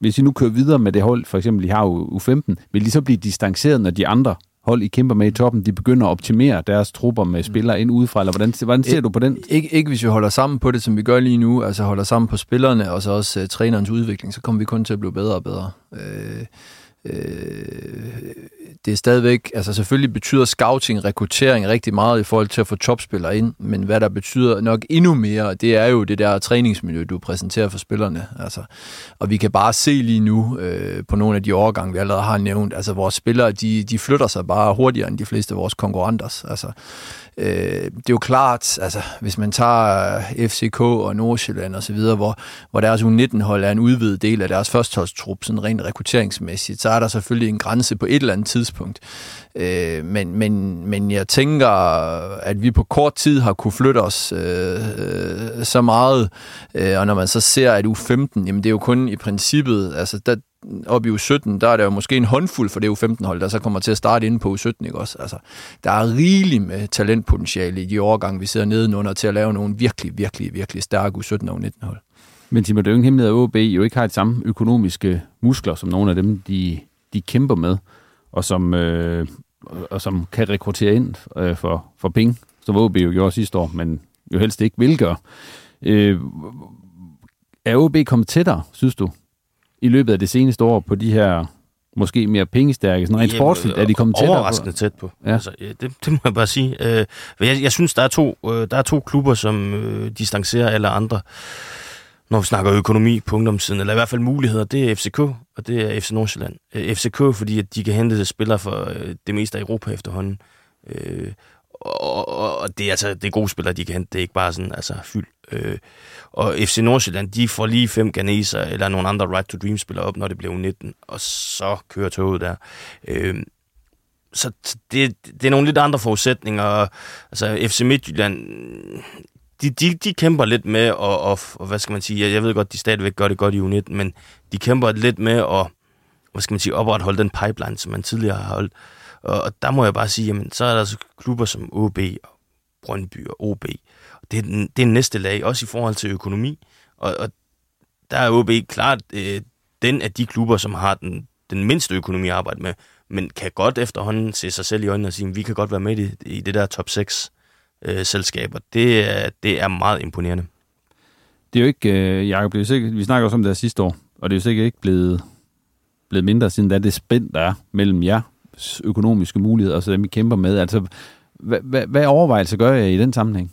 hvis I nu kører videre med det hold, for eksempel I har U15, vil de så blive distanceret, når de andre hold, I kæmper med i toppen, de begynder at optimere deres trupper med spillere ind udefra, eller hvordan, hvordan ser du på den? Ikke, ikke hvis vi holder sammen på det, som vi gør lige nu, altså holder sammen på spillerne, og så også uh, trænerens udvikling, så kommer vi kun til at blive bedre og bedre. Uh, øh, det er stadigvæk, altså selvfølgelig betyder scouting, rekruttering rigtig meget i forhold til at få topspillere ind, men hvad der betyder nok endnu mere, det er jo det der træningsmiljø, du præsenterer for spillerne. Altså, og vi kan bare se lige nu øh, på nogle af de overgange, vi allerede har nævnt, altså vores spillere, de, de flytter sig bare hurtigere end de fleste af vores konkurrenters. Altså, Øh, det er jo klart, altså, hvis man tager øh, FCK og Nordsjælland osv., hvor, hvor deres U19-hold er en udvidet del af deres førsteholdstrup, sådan rent rekrutteringsmæssigt, så er der selvfølgelig en grænse på et eller andet tidspunkt. Øh, men, men, men jeg tænker, at vi på kort tid har kunne flytte os øh, øh så meget, øh, og når man så ser, at U15, jamen det er jo kun i princippet, altså der, op i U17, der er der jo måske en håndfuld for det U15-hold, der så kommer til at starte inde på U17, ikke også? Altså, der er rigeligt med talentpotentiale i de årgange, vi sidder nedenunder til at lave nogle virkelig, virkelig, virkelig stærke U17 og U19-hold. Men Timo, det er jo ingen hemmelighed, at OB jo ikke har de samme økonomiske muskler, som nogle af dem, de, de kæmper med, og som, øh, og som kan rekruttere ind øh, for, for penge, som OB jo gjorde sidste år, men jo helst ikke vil gøre. Øh, er OB kommet tættere, synes du, i løbet af det seneste år på de her måske mere pengestærke, sådan rent Ja, sportsligt, er de kommet tættere Overraskende på? tæt på. Ja. Altså, det, det må jeg bare sige. Øh, jeg, jeg synes, der er, to, øh, der er to klubber, som øh, distancerer alle andre, når vi snakker økonomi på ungdomssiden, eller i hvert fald muligheder. Det er FCK, og det er FC Nordsjælland. Øh, FCK, fordi at de kan hente spillere for øh, det meste af Europa efterhånden. Øh, og, og, og det er altså det er gode spillere, de kan hente. Det er ikke bare sådan, altså fyld. Øh, og FC Nordsjælland, de får lige fem ganeser eller nogle andre Right to Dream spillere op, når det bliver 19, og så kører toget der. Øh, så det, det er nogle lidt andre forudsætninger. Altså FC Midtjylland, de, de, de kæmper lidt med, og, og, og hvad skal man sige, jeg, jeg ved godt, de stadigvæk gør det godt i U19, men de kæmper lidt med at, hvad skal man sige, opretholde den pipeline, som man tidligere har holdt. Og, og der må jeg bare sige, jamen, så er der altså klubber som OB og Brøndby og OB. Det er, den, det er næste lag, også i forhold til økonomi. Og, og der er OB klart øh, den af de klubber, som har den, den mindste økonomi at arbejde med, men kan godt efterhånden se sig selv i øjnene og sige, at vi kan godt være med i, i det der top 6 øh, selskaber. Det er, det er meget imponerende. Det er jo ikke, øh, Jacob, det er jo sikkert, vi snakker også om det her sidste år, og det er jo sikkert ikke blevet, blevet mindre siden da det spænd, der er mellem jer økonomiske muligheder, og så dem, I kæmper med. Altså, hvad, hvad, hvad overvejelser gør jeg i den sammenhæng?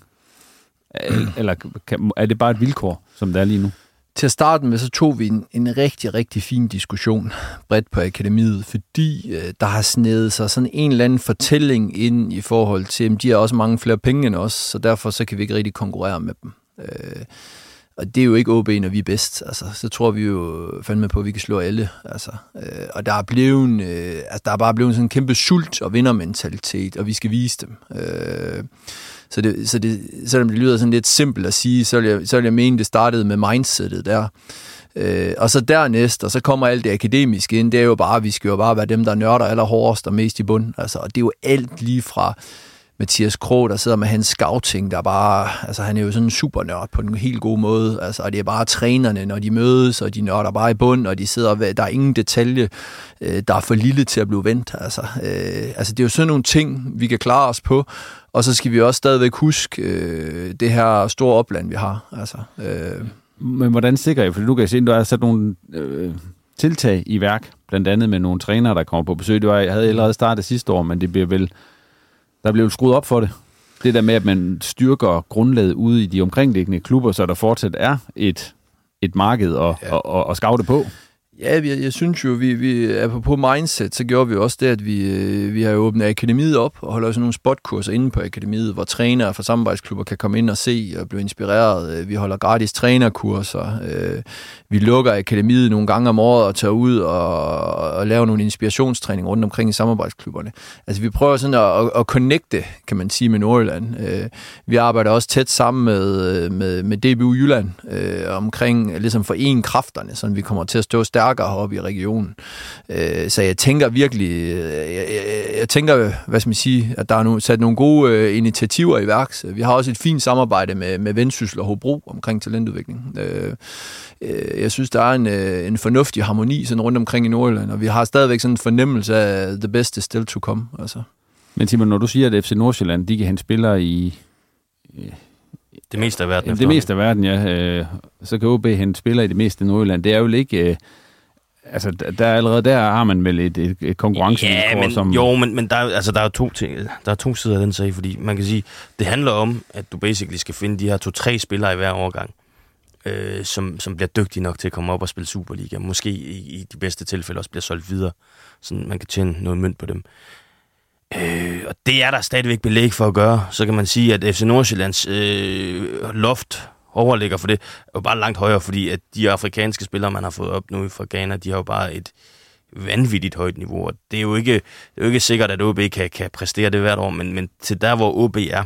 Øh, eller- kan, er det bare et vilkår, som det er lige nu? Til at starte med, så tog vi en, en rigtig, rigtig fin diskussion bredt på akademiet, fordi øh, der har snedet sig sådan en eller anden fortælling ind i forhold til, at de har også mange flere penge end os, så derfor så kan vi ikke rigtig konkurrere med dem. Øh, og det er jo ikke OB, når vi er bedst. Altså, så tror vi jo fandme på, at vi kan slå alle. Altså, øh, og der er, blevet, øh, altså, der er bare blevet sådan en kæmpe sult og vindermentalitet, og vi skal vise dem. Øh, så, det, så det, selvom det lyder sådan lidt simpelt at sige, så vil jeg, så vil jeg mene, det startede med mindsetet der. Øh, og så dernæst, og så kommer alt det akademiske ind, det er jo bare, vi skal jo bare være dem, der nørder allerhårdest og mest i bund. Altså, og det er jo alt lige fra Mathias Krog, der sidder med hans scouting, der bare, altså han er jo sådan en super nørd på en helt god måde, altså, og det er bare trænerne, når de mødes, og de nørder bare i bund, og de sidder, ved- der er ingen detalje, øh, der er for lille til at blive vendt, altså, øh, altså det er jo sådan nogle ting, vi kan klare os på, og så skal vi også stadigvæk huske øh, det her store opland, vi har, altså, øh, Men hvordan sikrer I? For du kan se, at du har sat nogle øh, tiltag i værk, blandt andet med nogle trænere, der kommer på besøg. Det var, jeg havde allerede startet sidste år, men det bliver vel, der vel skruet op for det. Det der med, at man styrker grundlaget ude i de omkringliggende klubber, så der fortsat er et, et marked at, Ja. at, at, at scoute på. Ja, jeg, jeg synes jo, vi, vi er på på mindset, så gjorde vi også det, at vi, øh, vi har åbnet akademiet op og holder sådan nogle spotkurser inde på akademiet, hvor trænere fra samarbejdsklubber kan komme ind og se og blive inspireret. Øh, vi holder gratis trænerkurser. Øh, vi lukker akademiet nogle gange om året og tager ud og, og laver nogle inspirationstræning rundt omkring i samarbejdsklubberne. Altså vi prøver sådan at, at, at connecte, kan man sige, med Nordjylland. Vi arbejder også tæt sammen med, med, med DBU Jylland omkring ligesom forene kræfterne, så vi kommer til at stå stærkere heroppe i regionen. Øh, så jeg tænker virkelig, øh, jeg, jeg, jeg tænker, hvad skal man sige, at der er nu sat nogle gode øh, initiativer i værk. Vi har også et fint samarbejde med, med Vendsyssel og Hobro omkring talentudvikling. Øh, øh, jeg synes, der er en, øh, en fornuftig harmoni sådan rundt omkring i Nordjylland, og vi har stadigvæk sådan en fornemmelse af the best is still to come. Altså. Men Simon, når du siger, at FC Nordsjælland, de kan hente spillere i Det meste af verden. det meste af verden, ja, øh, så kan OB hente spillere i det meste af Nordjylland. Det er jo ikke... Øh, altså, der, allerede der har man vel et, et, et konkurrencevilkår, Ja, men, som... jo, men, men der, er- altså, der er to, ting, der er to sider af den sag, fordi man kan sige, det handler om, at du basically skal finde de her to-tre spillere i hver overgang, øh, som, som bliver dygtige nok til at komme op og spille Superliga. Måske i, i de bedste tilfælde også bliver solgt videre, så man kan tjene noget mønt på dem. Øh, og det er der stadigvæk belæg for at gøre. Så kan man sige, at FC Nordsjællands øh, loft overligger for det, er jo bare langt højere, fordi at de afrikanske spillere, man har fået op nu fra Ghana, de har jo bare et vanvittigt højt niveau. Og det er jo ikke, det er jo ikke sikkert, at OB kan, kan præstere det hvert år, men, men til der, hvor OB er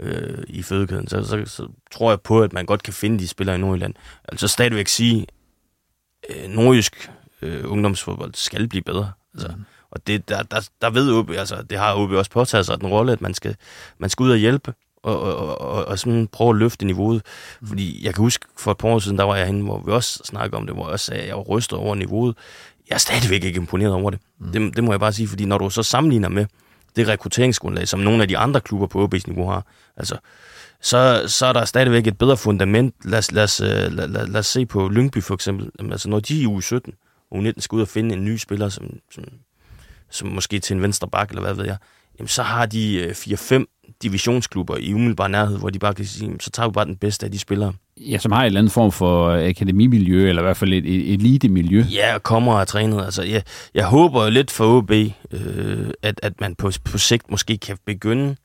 øh, i fødekæden, så, så, så tror jeg på, at man godt kan finde de spillere i Nordjylland. Altså stadigvæk sige, øh, nordjysk øh, ungdomsfodbold skal blive bedre. Altså, mm. Og det, der, der, der ved OB, altså det har OB også påtaget sig den rolle, at man skal, man skal ud og hjælpe og, og, og, og sådan prøve at løfte niveauet. Mm. Fordi jeg kan huske, for et par år siden, der var jeg henne, hvor vi også snakkede om det, hvor jeg også sagde, at jeg var rystet over niveauet. Jeg er stadigvæk ikke imponeret over det. Mm. det. Det må jeg bare sige, fordi når du så sammenligner med det rekrutteringsgrundlag, som nogle af de andre klubber på OB's niveau har, altså, så, så er der stadigvæk et bedre fundament. Lad os, lad os, øh, lad, lad, lad os se på Lyngby for eksempel. Jamen, Altså, når de i uge 17, U19 skal ud og finde en ny spiller, som, som, som måske til en venstre bak, eller hvad ved jeg, jamen så har de øh, 4-5 divisionsklubber i umiddelbar nærhed, hvor de bare kan sige, så tager vi bare den bedste af de spillere. Ja, som har en eller anden form for akademimiljø, eller i hvert fald et, et elite-miljø. Ja, og kommer og er trænet. Altså, jeg, jeg håber lidt for OB, øh, at, at man på, på sigt måske kan begynde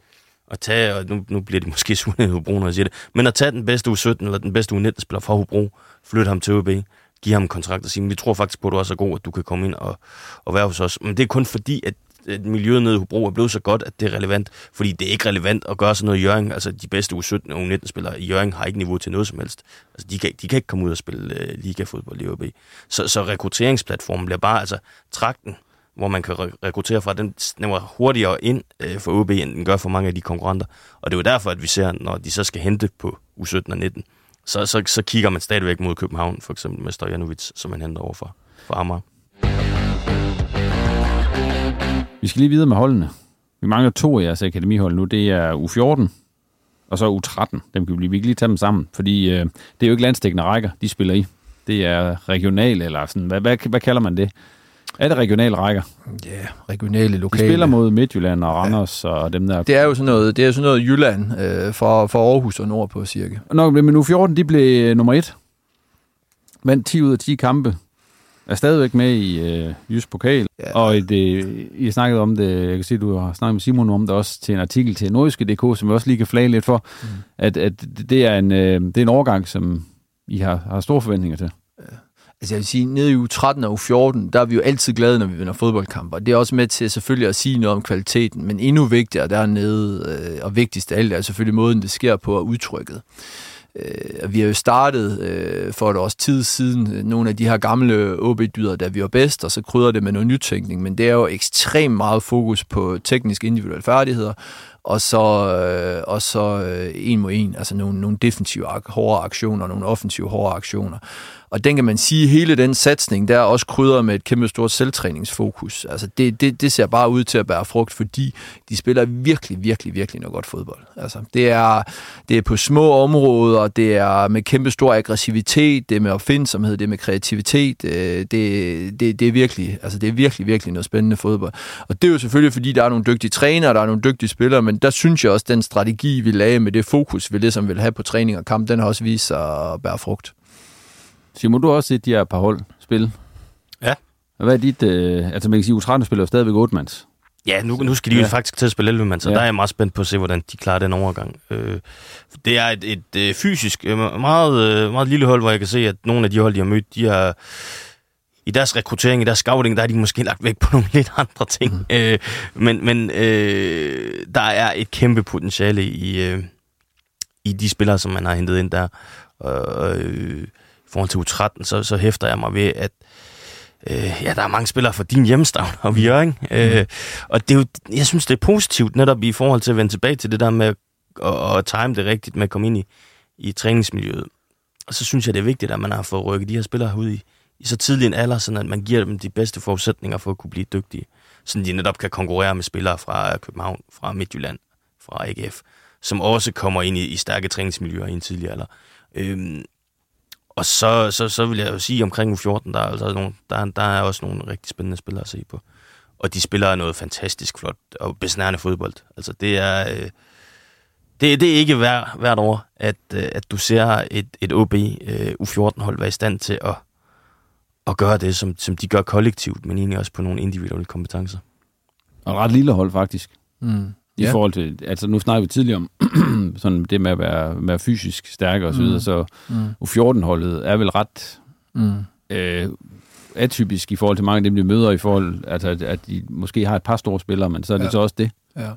at tage, og nu, nu bliver det måske sure Hobro, når jeg siger det, men at tage den bedste U17 eller den bedste U19-spiller fra Hobro, flytte ham til OB, give ham en kontrakt og sige, vi tror faktisk på, at du er så god, at du kan komme ind og, og være hos os. Men det er kun fordi, at at miljøet nede i Hobro er blevet så godt, at det er relevant. Fordi det er ikke relevant at gøre sådan noget i Jørgen. Altså, de bedste U17 og U19-spillere i Jørgen har ikke niveau til noget som helst. Altså, de kan, de kan ikke komme ud og spille uh, ligafodbold i OB. Så, så rekrutteringsplatformen bliver bare, altså, trakten, hvor man kan re- rekruttere fra, den snæver hurtigere ind uh, for OB, end den gør for mange af de konkurrenter. Og det er jo derfor, at vi ser, når de så skal hente på U17 og 19, så, så, så kigger man stadigvæk mod København, for eksempel med Stojanovic, som man henter over for, for Amager. Vi skal lige videre med holdene. Vi mangler to af jeres akademihold nu. Det er U14 og så U13. Dem kan vi lige, vi kan lige tage dem sammen, fordi øh, det er jo ikke landstækkende rækker, de spiller i. Det er regional, eller sådan, hvad, hvad, hvad kalder man det? Er det regionale rækker? Ja, yeah, regionale, lokale. De spiller mod Midtjylland og Randers ja. og dem der. Det er jo sådan noget, det er sådan noget Jylland øh, for, for Aarhus og nordpå cirka. Nå, men U14, de blev nummer et. Vandt 10 ud af 10 kampe er stadigvæk med i øh, Jysk Pokal, ja. og det, I har snakket om det, jeg kan se, du har snakket med Simon om det også til en artikel til Nordiske.dk, som vi også lige kan flage lidt for, mm. at, at det, er en, øh, det er en overgang, som I har, har store forventninger til. Ja. Altså jeg vil sige, nede i u 13 og u 14, der er vi jo altid glade, når vi vinder fodboldkampe. Det er også med til selvfølgelig at sige noget om kvaliteten, men endnu vigtigere dernede, øh, og vigtigst af alt, er selvfølgelig måden, det sker på, og udtrykket. Øh, vi har jo startet øh, for et års tid siden øh, nogle af de her gamle OB-dyder, der vi var bedst, og så krydder det med noget nytænkning, men det er jo ekstremt meget fokus på teknisk individuelle færdigheder, og så, øh, og så øh, en mod en, altså nogle, nogle defensive hårde aktioner, nogle offensive hårde aktioner. Og den kan man sige, hele den satsning, der er også krydret med et kæmpe stort selvtræningsfokus. Altså det, det, det ser bare ud til at bære frugt, fordi de spiller virkelig, virkelig, virkelig noget godt fodbold. Altså det er, det er på små områder, det er med kæmpe stor aggressivitet, det er med opfindsomhed, det er med kreativitet. Øh, det, det, det, er virkelig, altså det er virkelig, virkelig noget spændende fodbold. Og det er jo selvfølgelig, fordi der er nogle dygtige trænere, der er nogle dygtige spillere, men der synes jeg også, at den strategi, vi lagde med det fokus, vi ligesom vil have på træning og kamp, den har også vist sig at bære frugt. Simon, du har også set de her par hold spille. Ja. Hvad er dit... Øh, altså man kan sige, U13 spiller jo stadigvæk 8 mands. Ja, nu, nu skal de jo ja. faktisk til at spille 11 mand, så ja. der er jeg meget spændt på at se, hvordan de klarer den overgang. Øh, det er et, et, et fysisk øh, meget, øh, meget lille hold, hvor jeg kan se, at nogle af de hold, de har mødt, de har i deres rekruttering, i deres scouting, der er de måske lagt væk på nogle lidt andre ting. Mm. Øh, men men øh, der er et kæmpe potentiale i, øh, i de spillere, som man har hentet ind der. Øh, i forhold til U13, så, så hæfter jeg mig ved, at øh, ja, der er mange spillere fra din hjemstavn og vi ikke? Mm. Øh, og det er jo, jeg synes, det er positivt netop i forhold til at vende tilbage til det der med at, at, at time det rigtigt med at komme ind i, i træningsmiljøet. Og så synes jeg, det er vigtigt, at man har fået rykket de her spillere ud i, i så tidlig en alder, sådan at man giver dem de bedste forudsætninger for at kunne blive dygtige. Så de netop kan konkurrere med spillere fra København, fra Midtjylland, fra AGF, som også kommer ind i, i stærke træningsmiljøer i en tidlig alder. Øhm, og så, så, så vil jeg jo sige, omkring U14, der er, altså nogle, der, der er også nogle rigtig spændende spillere at se på. Og de spiller noget fantastisk flot og besnærende fodbold. Altså det er... Øh, det, det er ikke hver, hvert år, at, øh, at du ser et, et OB øh, U14-hold være i stand til at, at gøre det, som, som de gør kollektivt, men egentlig også på nogle individuelle kompetencer. Og ret lille hold, faktisk. Mm i ja. forhold til, altså nu snakker vi tidligere om sådan det med at være, være fysisk stærk og så videre, mm. så mm. U14-holdet er vel ret mm. øh, atypisk i forhold til mange af dem, de møder, i forhold, altså at, at de måske har et par store spillere, men så er det ja. så også det. Ja.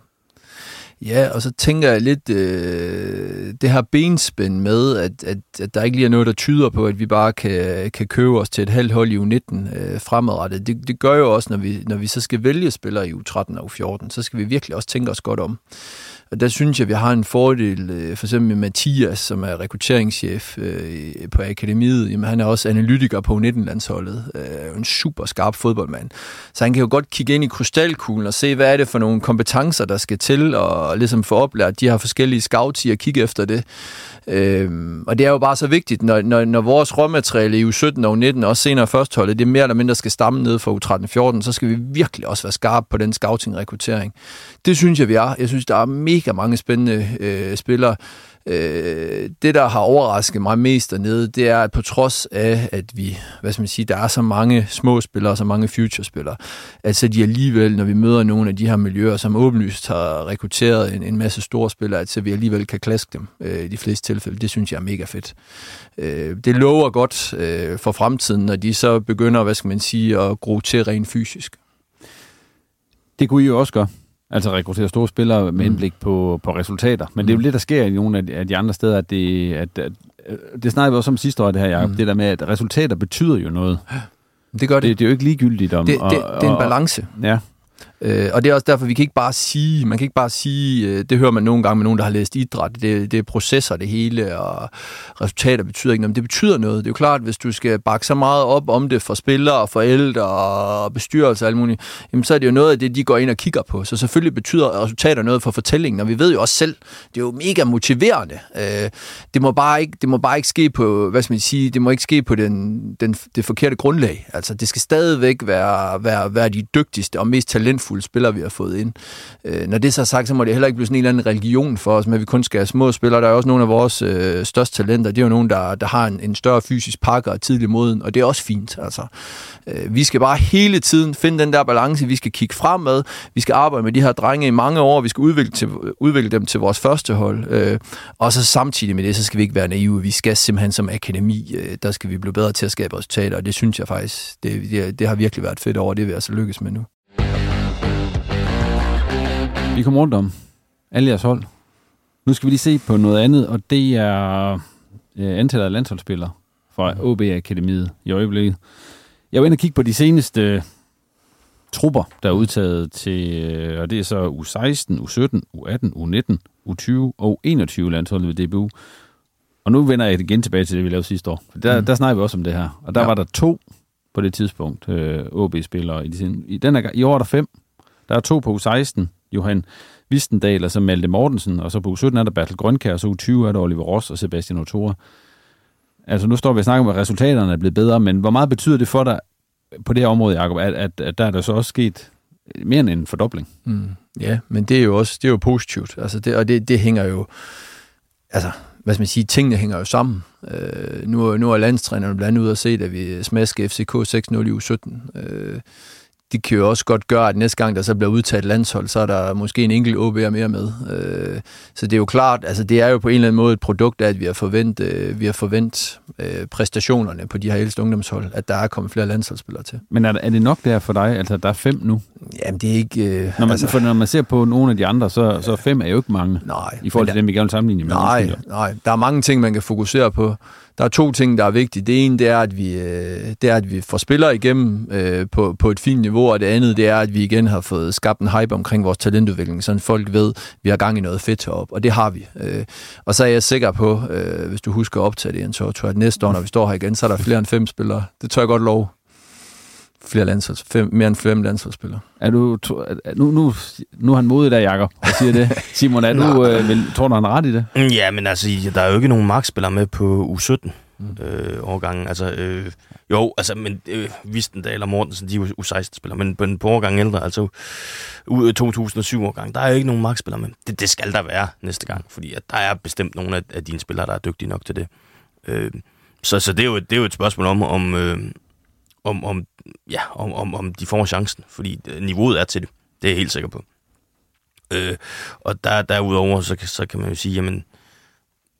Ja, og så tænker jeg lidt, øh, det her benspænd med, at, at, at der ikke lige er noget, der tyder på, at vi bare kan, kan købe os til et halvt hold i U19 øh, fremadrettet. Det, det gør jo også, når vi, når vi så skal vælge spillere i U13 og U14, så skal vi virkelig også tænke os godt om. Og der synes jeg, vi har en fordel, øh, for eksempel med Mathias, som er rekrutteringschef øh, på akademiet. Jamen, han er også analytiker på U19-landsholdet. Øh, en super skarp fodboldmand. Så han kan jo godt kigge ind i krystalkuglen og se, hvad er det for nogle kompetencer, der skal til, og ligesom få oplært de her forskellige scouts i at kigge efter det. Øhm, og det er jo bare så vigtigt, når, når, når vores råmateriale i U17 og U19, også senere førstholdet, det mere eller mindre skal stamme ned fra U13-14, så skal vi virkelig også være skarpe på den scouting-rekruttering. Det synes jeg, vi er. Jeg synes, der er mega mange spændende øh, spillere. Øh, det, der har overrasket mig mest dernede, det er, at på trods af, at vi, hvad skal man sige, der er så mange små spillere, så mange future-spillere, at så de alligevel, når vi møder nogle af de her miljøer, som åbenlyst har rekrutteret en, en masse store spillere, at så vi alligevel kan klaske dem øh, i de fleste tilfælde. Det synes jeg er mega fedt. Øh, det lover godt øh, for fremtiden, når de så begynder, hvad skal man sige, at gro til rent fysisk. Det kunne I jo også gøre. Altså rekruttere store spillere med Mm. indblik på, på resultater. Men det er jo Mm. det, der sker i nogle af de, af de andre steder, at det, at, at, det snakkede vi også om sidste år, det her, Jacob. Mm. Det der med, at resultater betyder jo noget. Det gør det. Det, det er jo ikke ligegyldigt om... det, det, og- det er en og- balance. Ja, Øh, og det er også derfor, vi kan ikke bare sige, man kan ikke bare sige, øh, det hører man nogle gange med nogen, der har læst idræt, det, det er processer det hele, og resultater betyder ikke noget, men det betyder noget. Det er jo klart, hvis du skal bakke så meget op om det for spillere, og forældre og bestyrelser og alt muligt, jamen så er det jo noget af det, de går ind og kigger på. Så selvfølgelig betyder resultater noget for fortællingen, og vi ved jo også selv, det er jo mega motiverende. Øh, det, må bare ikke, det må bare ikke ske på, hvad skal man sige, det må ikke ske på den, den, det forkerte grundlag. Altså det skal stadigvæk være, være, være de dygtigste og mest talentfulde spillere, vi har fået ind. Øh, når det så er sagt, så må det heller ikke blive sådan en eller anden religion for os, men vi kun skal have små spillere. Der er også nogle af vores øh, største talenter, det er jo nogen, der, der har en, en større fysisk pakke og tidlig moden, og det er også fint. Altså. Øh, vi skal bare hele tiden finde den der balance, vi skal kigge fremad, vi skal arbejde med de her drenge i mange år, vi skal udvikle, til, udvikle dem til vores første hold, øh, og så samtidig med det, så skal vi ikke være naive. Vi skal simpelthen som akademi, øh, der skal vi blive bedre til at skabe resultater, og det synes jeg faktisk, det, det, det har virkelig været fedt over, det vil jeg så lykkes med nu vi kommer rundt om alle jeres hold. Nu skal vi lige se på noget andet, og det er øh, antallet af landsholdsspillere fra OB Akademiet i øjeblikket. Jeg var inde og kigge på de seneste trupper, der er udtaget til, øh, og det er så U16, U17, U18, U19, U20 og U21 landsholdet ved DBU. Og nu vender jeg igen tilbage til det, vi lavede sidste år. Der, Mm. mm. der snakker vi også om det her. Og der Ja. var der to på det tidspunkt, øh, OB-spillere. I, de I, den her, gang- I år er der fem. Der er to på U16, Johan Vistendal og så Malte Mortensen, og så på U17 er der Bertel Grønkær, og så U20 er der Oliver Ross og Sebastian Otora. Altså nu står vi og snakker om, at resultaterne er blevet bedre, men hvor meget betyder det for dig på det her område, Jacob, at, at, at der er der så også sket mere end en fordobling? Mm. Ja, men det er jo også det er jo positivt. Altså det, og det, det hænger jo... Altså, hvad skal man sige, tingene hænger jo sammen. Øh, nu, nu er landstrænerne blandt andet ude og se, at vi smasker FCK 6-0 i U17. Øh, det kan jo også godt gøre, at næste gang, der så bliver udtaget landshold, så er der måske en enkelt OB'er mere med. Øh, så det er jo klart, altså det er jo på en eller anden måde et produkt af, at vi har forventet, øh, vi har forventet øh, præstationerne på de her ældste ungdomshold, at der er kommet flere landsholdsspillere til. Men er, er det nok der for dig? Altså, der er fem nu. Jamen det er ikke... Øh, Når man, altså, for når man ser på nogle af de andre, så, så fem er jo ikke mange. nej. I forhold til dem, vi gerne vil sammenligne med. Nej, nej. Der er mange ting, man kan fokusere på. Der er to ting, der er vigtige. Det ene, det er, at vi, øh, det er, at vi får spillere igennem øh, på, på et fint niveau, og det andet, det er, at vi igen har fået skabt en hype omkring vores talentudvikling, så folk ved, at vi har gang i noget fedt heroppe, og det har vi. Øh, og så er jeg sikker på, øh, hvis du husker at optage det, så tror jeg, at næste år, når vi står her igen, så er der flere end fem spillere. Det tør jeg godt love. Flere landsholds, fem, mere end fem landsholdsspillere. Er du, to- er- nu, nu, nu er han modig der, Jacob, og siger det. Simon, er du, øh, vil, tror du, han har ret i det? Mm, Ja, men altså, der er jo ikke nogen markspillere med på U17 øh, årgangen. Altså, øh, jo, altså, men øh, Vistendal og Mortensen, de er jo U16-spillere, men på en på årgang ældre, altså ud af 2007-årgang, der er jo ikke nogen markspillere med. Det, det skal der være næste gang, fordi at der er bestemt nogle af, af dine spillere, der er dygtige nok til det. Øh, så så det, er jo, det er jo et spørgsmål om, om, øh, om, om, ja, om, om, om de får chancen, fordi øh, niveauet er til det. Det er jeg helt sikker på. Øh, og der, derudover, så, så kan man jo sige, jamen,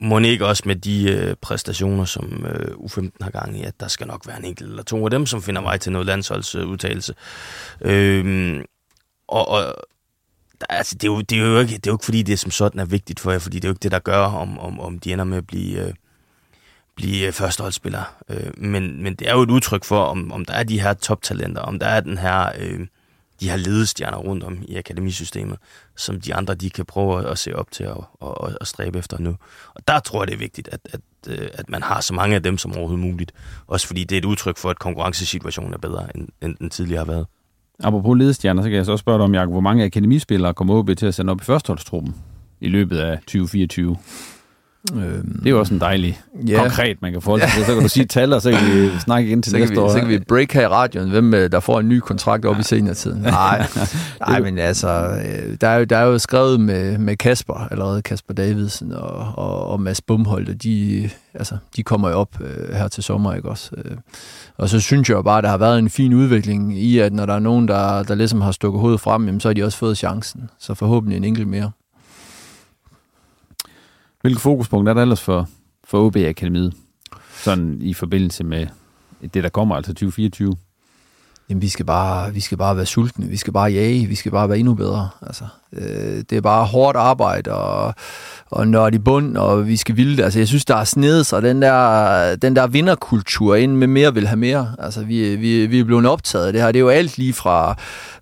må ikke også med de øh, præstationer, som øh, U15 har gang i, at der skal nok være en enkelt eller to af dem, som finder vej til noget landsholdsudtalelse. Øh, og, og der, altså, det, er jo, det, er jo ikke, det er jo ikke, fordi det er som sådan er vigtigt for jer, fordi det er jo ikke det, der gør, om, om, om de ender med at blive, øh, blive øh, førsteholdsspiller. Øh, men, men det er jo et udtryk for, om, om der er de her toptalenter, om der er den her, øh, de her ledestjerner rundt om i akademisystemet, som de andre de kan prøve at se op til og, og, og stræbe efter nu. Og der tror jeg, det er vigtigt, at, at, øh, at man har så mange af dem som overhovedet muligt. Også fordi det er et udtryk for, at konkurrencesituationen er bedre, end, end den tidligere har været. Apropos ledestjerner, så kan jeg så også spørge dig om, Jacob, hvor mange akademispillere kommer OB til at sende op i førsteholdstruppen i løbet af 2024? Øhm, det er jo også en dejlig ja. konkret, man kan forholde sig til. Så kan du sige tal, og så kan vi snakke igen til så næste vi, år. Så kan vi break her i radioen, hvem øh, der får en ny kontrakt op ja. i seniortiden. Nej, nej men altså, øh, der er, jo, der er jo skrevet med, med Kasper, allerede Kasper Davidsen og, og, og Mads Bumholdt, og de, altså, de kommer jo op øh, her til sommer, ikke også? Øh, og så synes jeg jo bare, at der har været en fin udvikling i, at når der er nogen, der, der ligesom har stukket hovedet frem, jamen, så har de også fået chancen. Så forhåbentlig en enkelt mere. Hvilke fokuspunkt er der ellers for, for OB Akademiet? Sådan i forbindelse med det, der kommer, altså 2024? Jamen, vi skal, bare, vi skal bare være sultne, vi skal bare jage, vi skal bare være endnu bedre. Altså, øh, det er bare hårdt arbejde og, og nørd i bund, og vi skal ville det. Altså, jeg synes, der er snedet sig den der, den der vinderkultur ind med mere vil have mere. Altså, vi, vi, vi er blevet optaget af det her. Det er jo alt lige fra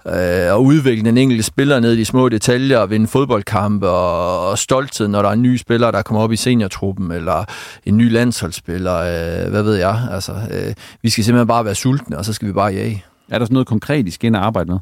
øh, at udvikle den enkelte spiller ned i de små detaljer, og vinde fodboldkampe og, og stolthed, når der er en ny spiller, der kommer op i seniortruppen, eller en ny landsholdsspiller, øh, hvad ved jeg. Altså, øh, vi skal simpelthen bare være sultne, og så skal vi bare jage. Er der sådan noget konkret, I skal ind og arbejde med?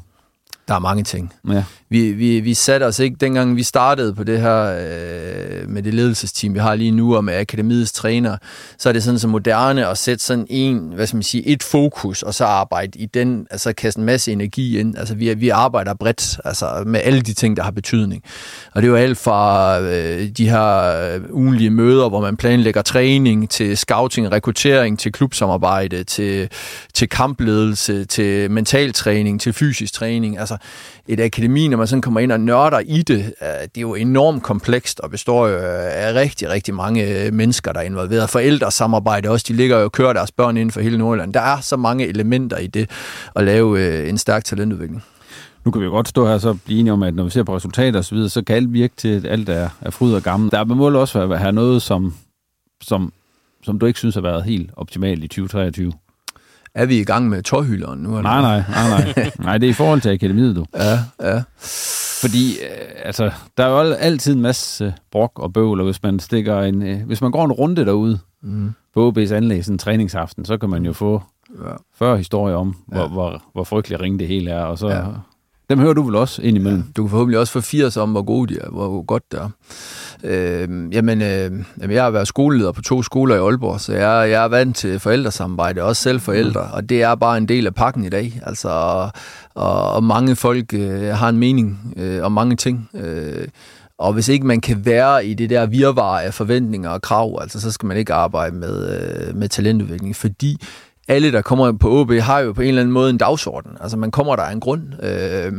Der er mange ting. Ja. Vi, vi, vi satte os ikke, dengang vi startede på det her øh, med det ledelsesteam, vi har lige nu, og med akademiets træner, så er det sådan så moderne at sætte sådan en, hvad skal man sige, et fokus, og så arbejde i den, altså kaste en masse energi ind. Altså vi, vi arbejder bredt, altså med alle de ting, der har betydning. Og det er jo alt fra øh, de her øh, ugenlige møder, hvor man planlægger træning, til scouting, rekruttering, til klubsamarbejde, til, til kampledelse, til mentaltræning, til fysisk træning. Altså et akademi, når man sådan kommer ind og nørder i det, øh, det er jo enormt komplekst og består jo af rigtig, rigtig mange øh, mennesker, der er involveret. Forældre samarbejde også, de ligger jo og kører deres børn inden for hele Nordjylland. Der er så mange elementer i det at lave en stærk talentudvikling. Nu kan vi jo godt stå her og så blive enige om, at når vi ser på resultater osv., så, så kan alt virke til, at alt er, er fryd og gammel. Der må også være, have noget, som, som, som du ikke synes har været helt optimalt i 2023. Er vi i gang med tårhylderen nu? Eller? Nej, nej, nej, nej. nej, det er i forhold til akademiet, du. Ja, ja. Fordi, øh, altså, der er jo altid en masse brok og bøvl, og hvis man stikker en, øh, hvis man går en runde derude mm. på OB's anlæg, sådan en træningsaften, så kan man jo få ja. 40 historier om, hvor, ja. hvor, hvor frygtelig ringe det hele er, og så ja. Dem hører du vel også ind imellem? Ja, du kan forhåbentlig også få 80 om, hvor gode de er, hvor godt det er. Øh, jamen, øh, jamen, jeg har været skoleleder på to skoler i Aalborg, så jeg, jeg er vant til forældresamarbejde, også selv forældre, mm. og det er bare en del af pakken i dag. Altså, og, og mange folk øh, har en mening øh, om mange ting. Øh, og hvis ikke man kan være i det der virvar af forventninger og krav, altså, så skal man ikke arbejde med, øh, med talentudvikling, fordi alle, der kommer på OB, har jo på en eller anden måde en dagsorden. Altså man kommer der af en grund. Øh,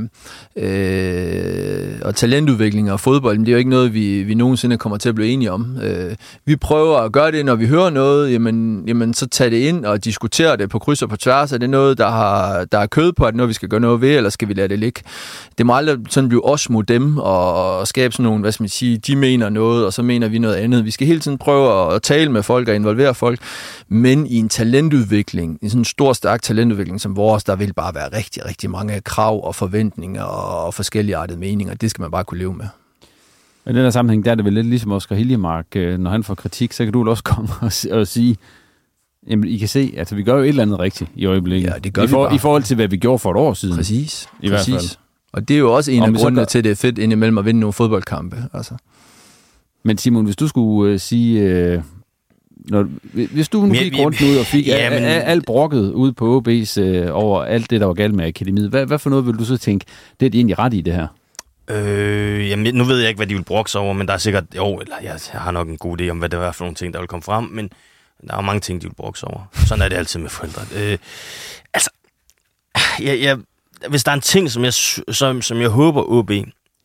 øh, og talentudvikling og fodbold, det er jo ikke noget, vi, vi nogensinde kommer til at blive enige om. Øh, vi prøver at gøre det, når vi hører noget, jamen, jamen så tag det ind og diskutere det på kryds og på tværs. Er det noget, der, har, der er kød på, at noget, vi skal gøre noget ved, eller skal vi lade det ligge? Det må aldrig sådan blive os mod dem og, og skabe sådan nogle, hvad skal man sige, de mener noget, og så mener vi noget andet. Vi skal hele tiden prøve at tale med folk og involvere folk, men i en talentudvikling talentudvikling, en sådan stor, stærk talentudvikling som vores, der vil bare være rigtig, rigtig mange krav og forventninger og forskellige artede meninger. Det skal man bare kunne leve med. I den her sammenhæng, der er det vel lidt ligesom Oscar Hiljemark, øh, når han får kritik, så kan du også komme og, og sige, Jamen, I kan se, altså vi gør jo et eller andet rigtigt i øjeblikket. Ja, det gør I, for. I forhold til, hvad vi gjorde for et år siden. Præcis. I præcis. hvert fald. Og det er jo også en Om af grundene gør... til, at det er fedt indimellem at vinde nogle fodboldkampe. Altså. Men Simon, hvis du skulle uh, sige, uh, når, hvis du nu gik rundt ud og fik ja, men... alt brokket ud på OB's øh, over alt det, der var galt med akademiet, hvad, hvad for noget vil du så tænke, det er de egentlig ret i det her? Øh, jamen, nu ved jeg ikke, hvad de vil brokke sig over, men der er sikkert, jo, eller jeg, jeg har nok en god idé om, hvad det er for nogle ting, der vil komme frem, men der er mange ting, de vil brokke sig over. Sådan er det altid med forældre. Øh, altså, jeg, jeg, hvis der er en ting, som jeg, som, som jeg håber, OB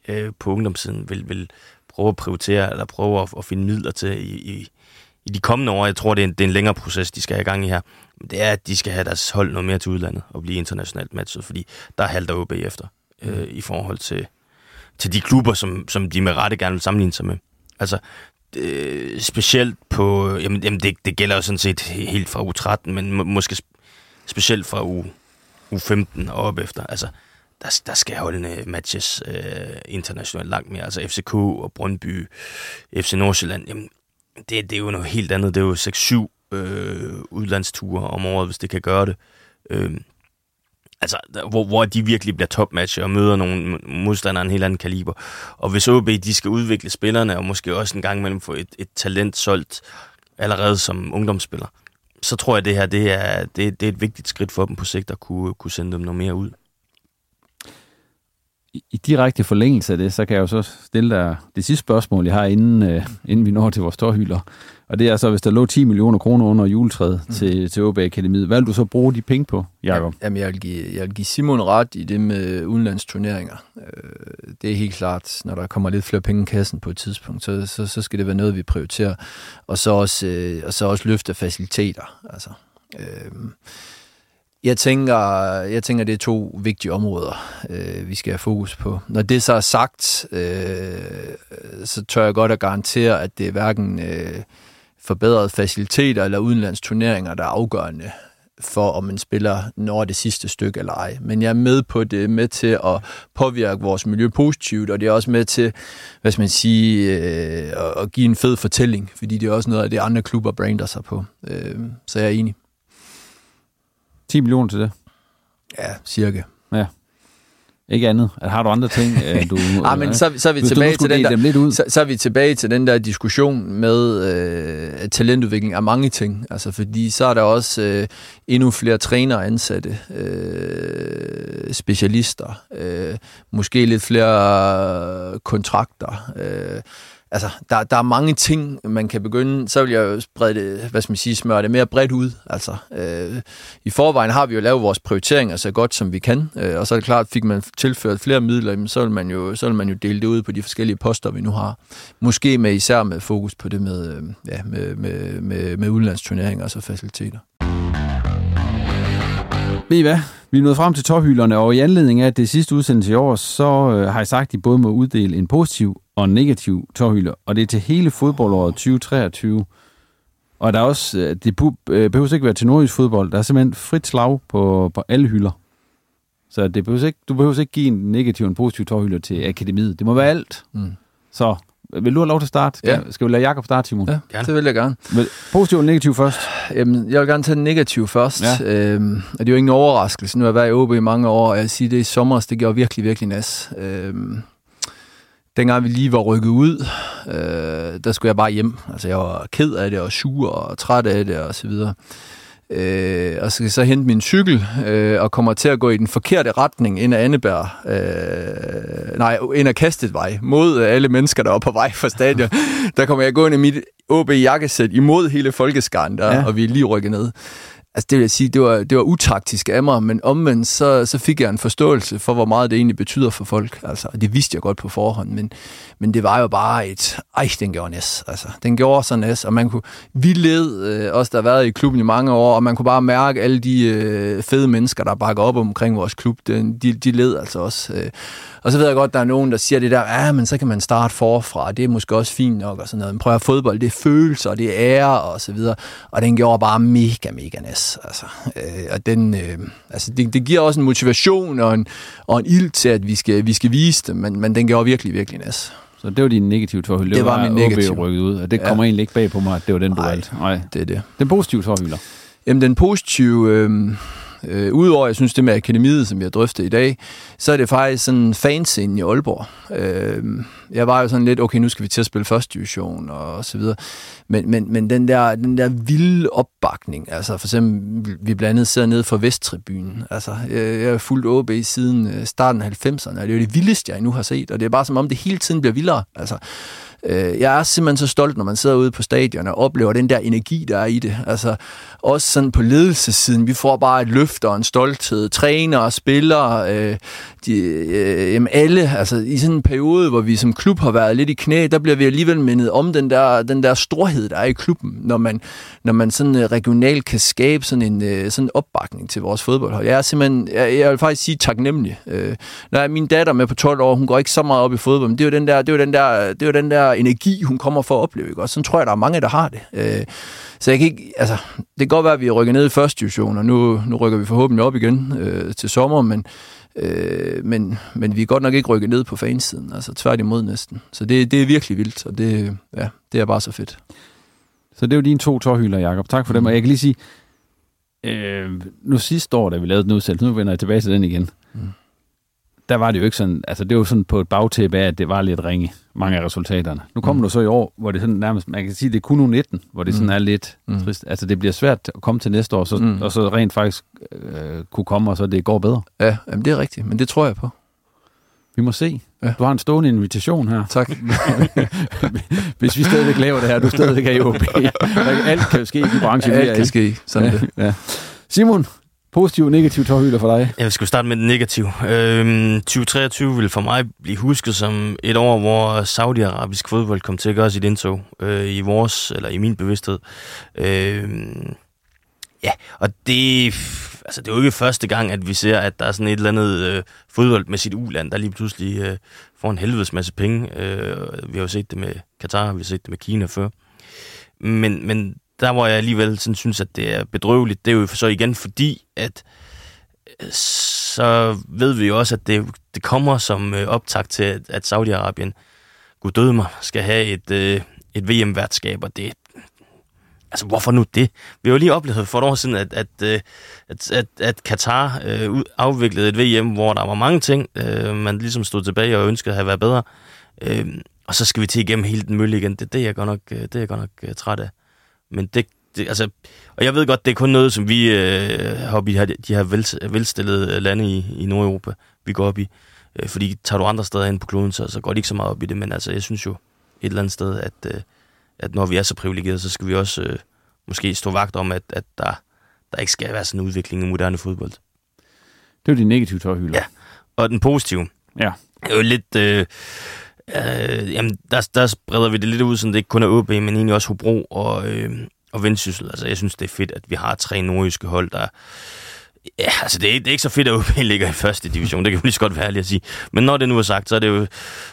øh, på ungdomssiden vil, vil prøve at prioritere, eller prøve at, at finde midler til i, i, i de kommende år, jeg tror, det er en, det er en længere proces, de skal have i gang i her, det er, at de skal have deres hold noget mere til udlandet og blive internationalt matchet, fordi der halter OB efter øh, i forhold til, til de klubber, som, som de med rette gerne vil sammenligne sig med. Altså, øh, specielt på, jamen, jamen det, det gælder jo sådan set helt fra U13, men må, måske specielt fra U, U15 og op efter. Altså, der, der skal holdene matches øh, internationalt langt mere. Altså FCK og Brøndby, FC Nordsjælland, jamen, det, det er jo noget helt andet. Det er jo 6-7 øh, udlandsture om året, hvis det kan gøre det. Øh, altså, hvor, hvor de virkelig bliver topmatcher og møder nogle modstandere af en helt anden kaliber. Og hvis OB de skal udvikle spillerne, og måske også en gang imellem få et, et talent solgt allerede som ungdomsspiller, så tror jeg, det her det er, det, det er et vigtigt skridt for dem på sigt at kunne, kunne sende dem noget mere ud i direkte forlængelse af det, så kan jeg jo så stille dig det sidste spørgsmål, jeg har, inden, øh, inden vi når til vores tårhylder. Og det er så, hvis der lå 10 millioner kroner under juletræet mm. til, til OB Akademiet, hvad vil du så bruge de penge på, Jacob? Jamen, jeg vil, give, jeg vil give Simon ret i det med udenlandsturneringer. Øh, det er helt klart, når der kommer lidt flere penge i kassen på et tidspunkt, så, så, så skal det være noget, vi prioriterer. Og så også, øh, og så også løfte faciliteter. Altså, øh, jeg tænker, jeg tænker, det er to vigtige områder, øh, vi skal have fokus på. Når det så er sagt, øh, så tør jeg godt at garantere, at det er hverken øh, forbedrede faciliteter eller udenlandsturneringer, der er afgørende for, om man spiller når det sidste stykke eller ej. Men jeg er med på det, med til at påvirke vores miljø positivt, og det er også med til, hvad skal man sige, øh, at give en fed fortælling, fordi det er også noget af det, andre klubber brander sig på. Øh, så jeg er enig. 10 millioner til det? Ja, cirka. Ja. Ikke andet. Har du andre ting, øh, du... ah, men så, så er vi tilbage til den der. Så, så, er vi tilbage til den der diskussion med øh, talentudvikling af mange ting. Altså, fordi så er der også øh, endnu flere trænere ansatte, øh, specialister, øh, måske lidt flere kontrakter. Øh, altså, der, der er mange ting, man kan begynde. Så vil jeg jo sprede det, hvad skal man sige, smøre det mere bredt ud. Altså, øh, I forvejen har vi jo lavet vores prioriteringer så godt, som vi kan. Øh, og så er det klart, fik man tilført flere midler, så vil, man jo, så vil man jo dele det ud på de forskellige poster, vi nu har. Måske med især med fokus på det med, øh, ja, med, med, med, med udenlandsturneringer og så faciliteter. Ved I hvad? Vi er nået frem til tophylderne, og i anledning af det sidste udsendelse i år, så øh, har jeg sagt, at de både må uddele en positiv og en negativ tårhylder, og det er til hele fodboldåret 2023. Og der er også, øh, det øh, behøver ikke være til nordisk fodbold, der er simpelthen frit slag på, på alle hylder. Så det behøver ikke, du behøver ikke give en negativ og en positiv tårhylder til akademiet. Det må være alt. Mm. Så vil du have lov til at starte? Skal, ja. skal vi lade Jakob starte, Simon? Ja, gerne. det vil jeg gerne. Vil, positiv og negativ først? Jamen, jeg vil gerne tage den negativ først. Ja. Øhm, og det er jo ingen overraskelse. Nu har jeg været i OB i mange år, og jeg siger, det i sommer, det gjorde virkelig, virkelig nas. Øhm, dengang vi lige var rykket ud, øh, der skulle jeg bare hjem. Altså, jeg var ked af det, og sur, og træt af det, og så videre. Øh, og så skal så hente min cykel, øh, og kommer til at gå i den forkerte retning ind ad Anneberg. Øh, nej, ind ad kastet vej, mod alle mennesker, der var på vej fra stadion. der kommer jeg gående i mit OB-jakkesæt imod hele folkeskaren der, ja. og vi er lige rykket ned. Altså det vil jeg sige, det var, det var utaktisk af mig, men omvendt så, så fik jeg en forståelse for, hvor meget det egentlig betyder for folk. Altså, det vidste jeg godt på forhånd, men, men det var jo bare et, ej, den gjorde næs. Altså, den gjorde så næs, og man kunne, vi led, øh, os der har været i klubben i mange år, og man kunne bare mærke alle de øh, fede mennesker, der bakker op omkring vores klub, de, de, de led altså også. Øh, og så ved jeg godt, der er nogen, der siger det der, ja, men så kan man starte forfra, det er måske også fint nok og sådan noget. Men prøv at fodbold, det er følelser, det er ære og så videre. Og den gjorde bare mega, mega næs. Altså, øh, og den, øh, altså det, det, giver også en motivation og en, og en ild til, at vi skal, vi skal vise det, men, men den gjorde virkelig, virkelig næs. Så det var din negative forhold. Det, det var, var min negative. rykket ud, og det ja. kommer egentlig ikke bag på mig, at det var den, du valgte. Nej, det er det. Den positive forhylder. Jamen, den positive... Øh, Øh, Udover, jeg synes, det med akademiet, som vi har drøftet i dag, så er det faktisk sådan fanscenen i Aalborg. Øh, jeg var jo sådan lidt, okay, nu skal vi til at spille første division og så videre. Men, men, men den, der, den der vilde opbakning, altså for eksempel, vi blandt andet sidder nede for Vesttribunen. Altså, jeg, jeg har fulgt OB siden øh, starten af 90'erne, og det er jo det vildeste, jeg nu har set, og det er bare som om, det hele tiden bliver vildere. Altså, Øh, jeg er simpelthen så stolt, når man sidder ude på stadion og oplever den der energi, der er i det. Altså, også sådan på ledelsessiden, vi får bare et løft og en stolthed. Trænere, spillere, øh, de, øh, alle, altså i sådan en periode, hvor vi som klub har været lidt i knæ, der bliver vi alligevel mindet om den der, den der storhed, der er i klubben, når man, når man sådan øh, regionalt kan skabe sådan en øh, sådan opbakning til vores fodboldhold. Jeg er simpelthen, jeg, jeg vil faktisk sige taknemmelig. Øh, når jeg, min datter med på 12 år, hun går ikke så meget op i fodbold, men det er jo den der, det er jo den der, det er jo den der energi, hun kommer for at opleve. Ikke? Og sådan tror jeg, der er mange, der har det. Øh, så jeg kan ikke, altså, det kan godt være, at vi rykker ned i første division, og nu, nu rykker vi forhåbentlig op igen øh, til sommer, men Øh, men, men vi er godt nok ikke rykket ned på fansiden, altså tværtimod næsten. Så det, det er virkelig vildt, og det, ja, det er bare så fedt. Så det er jo dine to tårhylder, Jakob. Tak for dem. Og jeg kan lige sige, øh, nu sidste år, da vi lavede den udsendelse, nu vender jeg tilbage til den igen, mm. Der var det jo ikke sådan, altså det var sådan på et bagtæppe af, at det var lidt ringe, mange af resultaterne. Nu kommer mm. du så i år, hvor det sådan nærmest, man kan sige, det er kun nu 19, hvor det mm. sådan er lidt mm. trist. Altså det bliver svært at komme til næste år, så, mm. og så rent faktisk øh, kunne komme, og så det går bedre. Ja, jamen det er rigtigt, men det tror jeg på. Vi må se. Ja. Du har en stående invitation her. Tak. Hvis vi stadigvæk laver det her, du stadigvæk er i OB. Alt kan ske i branchen. Alt kan ske, sådan ja, det. Ja. Simon, positiv og negativ tårhylder for dig? Jeg skal starte med den negative. Øhm, 2023 vil for mig blive husket som et år, hvor saudiarabisk fodbold kom til at gøre sit indtog øh, i vores, eller i min bevidsthed. Øh, ja, og det altså, det er jo ikke første gang, at vi ser, at der er sådan et eller andet øh, fodboldmæssigt uland, der lige pludselig øh, får en helvedes masse penge. Øh, vi har jo set det med Katar, vi har set det med Kina før. Men, men der, hvor jeg alligevel sådan synes, at det er bedrøveligt, det er jo så igen fordi, at øh, så ved vi jo også, at det, det kommer som øh, optakt til, at, Saudi-Arabien, gud døde mig, skal have et, øh, et VM-værtskab, og det, Altså, hvorfor nu det? Vi har jo lige oplevet for et år siden, at, at, øh, at, at, at Katar øh, afviklede et VM, hvor der var mange ting, øh, man ligesom stod tilbage og ønskede at have været bedre. Øh, og så skal vi til igennem hele den mølle igen. Det, det er jeg godt nok, øh, det er jeg godt nok uh, træt af. Men det, det, altså, og jeg ved godt, det er kun noget, som vi øh, har op i de her vel, velstillede lande i, i Nordeuropa, vi går op i. Øh, fordi tager du andre steder ind på kloden, så, så går det ikke så meget op i det. Men altså, jeg synes jo et eller andet sted, at... Øh, at når vi er så privilegerede, så skal vi også øh, måske stå vagt om, at, at der, der ikke skal være sådan en udvikling i moderne fodbold. Det er jo de negative tårhylder. Ja, og den positive. Ja. er jo lidt... Øh, øh, jamen, der, der spreder vi det lidt ud, så det ikke kun er OB, men egentlig også Hobro og, øh, og Vendsyssel. Altså, jeg synes, det er fedt, at vi har tre nordjyske hold, der... Ja, altså, det er, det er ikke så fedt, at OB ligger i første division. Det kan vi lige så godt være ærlig at sige. Men når det nu er sagt, så er det jo...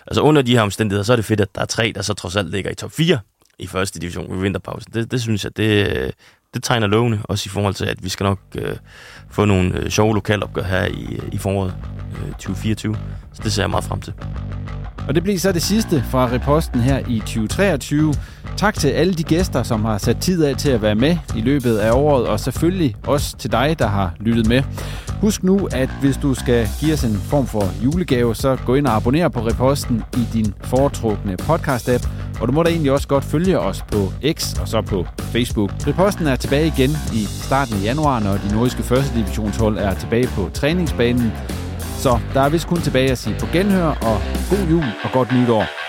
Altså, under de her omstændigheder, så er det fedt, at der er tre, der så trods alt ligger i top 4 i første division ved vinterpausen. Det, det synes jeg, det, det tegner lovende, også i forhold til, at vi skal nok øh, få nogle øh, sjove lokalopgør her i, øh, i foråret øh, 2024. Så det ser jeg meget frem til. Og det bliver så det sidste fra reposten her i 2023. Tak til alle de gæster, som har sat tid af til at være med i løbet af året, og selvfølgelig også til dig, der har lyttet med. Husk nu, at hvis du skal give os en form for julegave, så gå ind og abonner på reposten i din foretrukne podcast-app, og du må da egentlig også godt følge os på X og så på Facebook. Reposten er tilbage igen i starten af januar, når de nordiske første divisionshold er tilbage på træningsbanen. Så der er vist kun tilbage at sige på genhør, og god jul og godt nytår.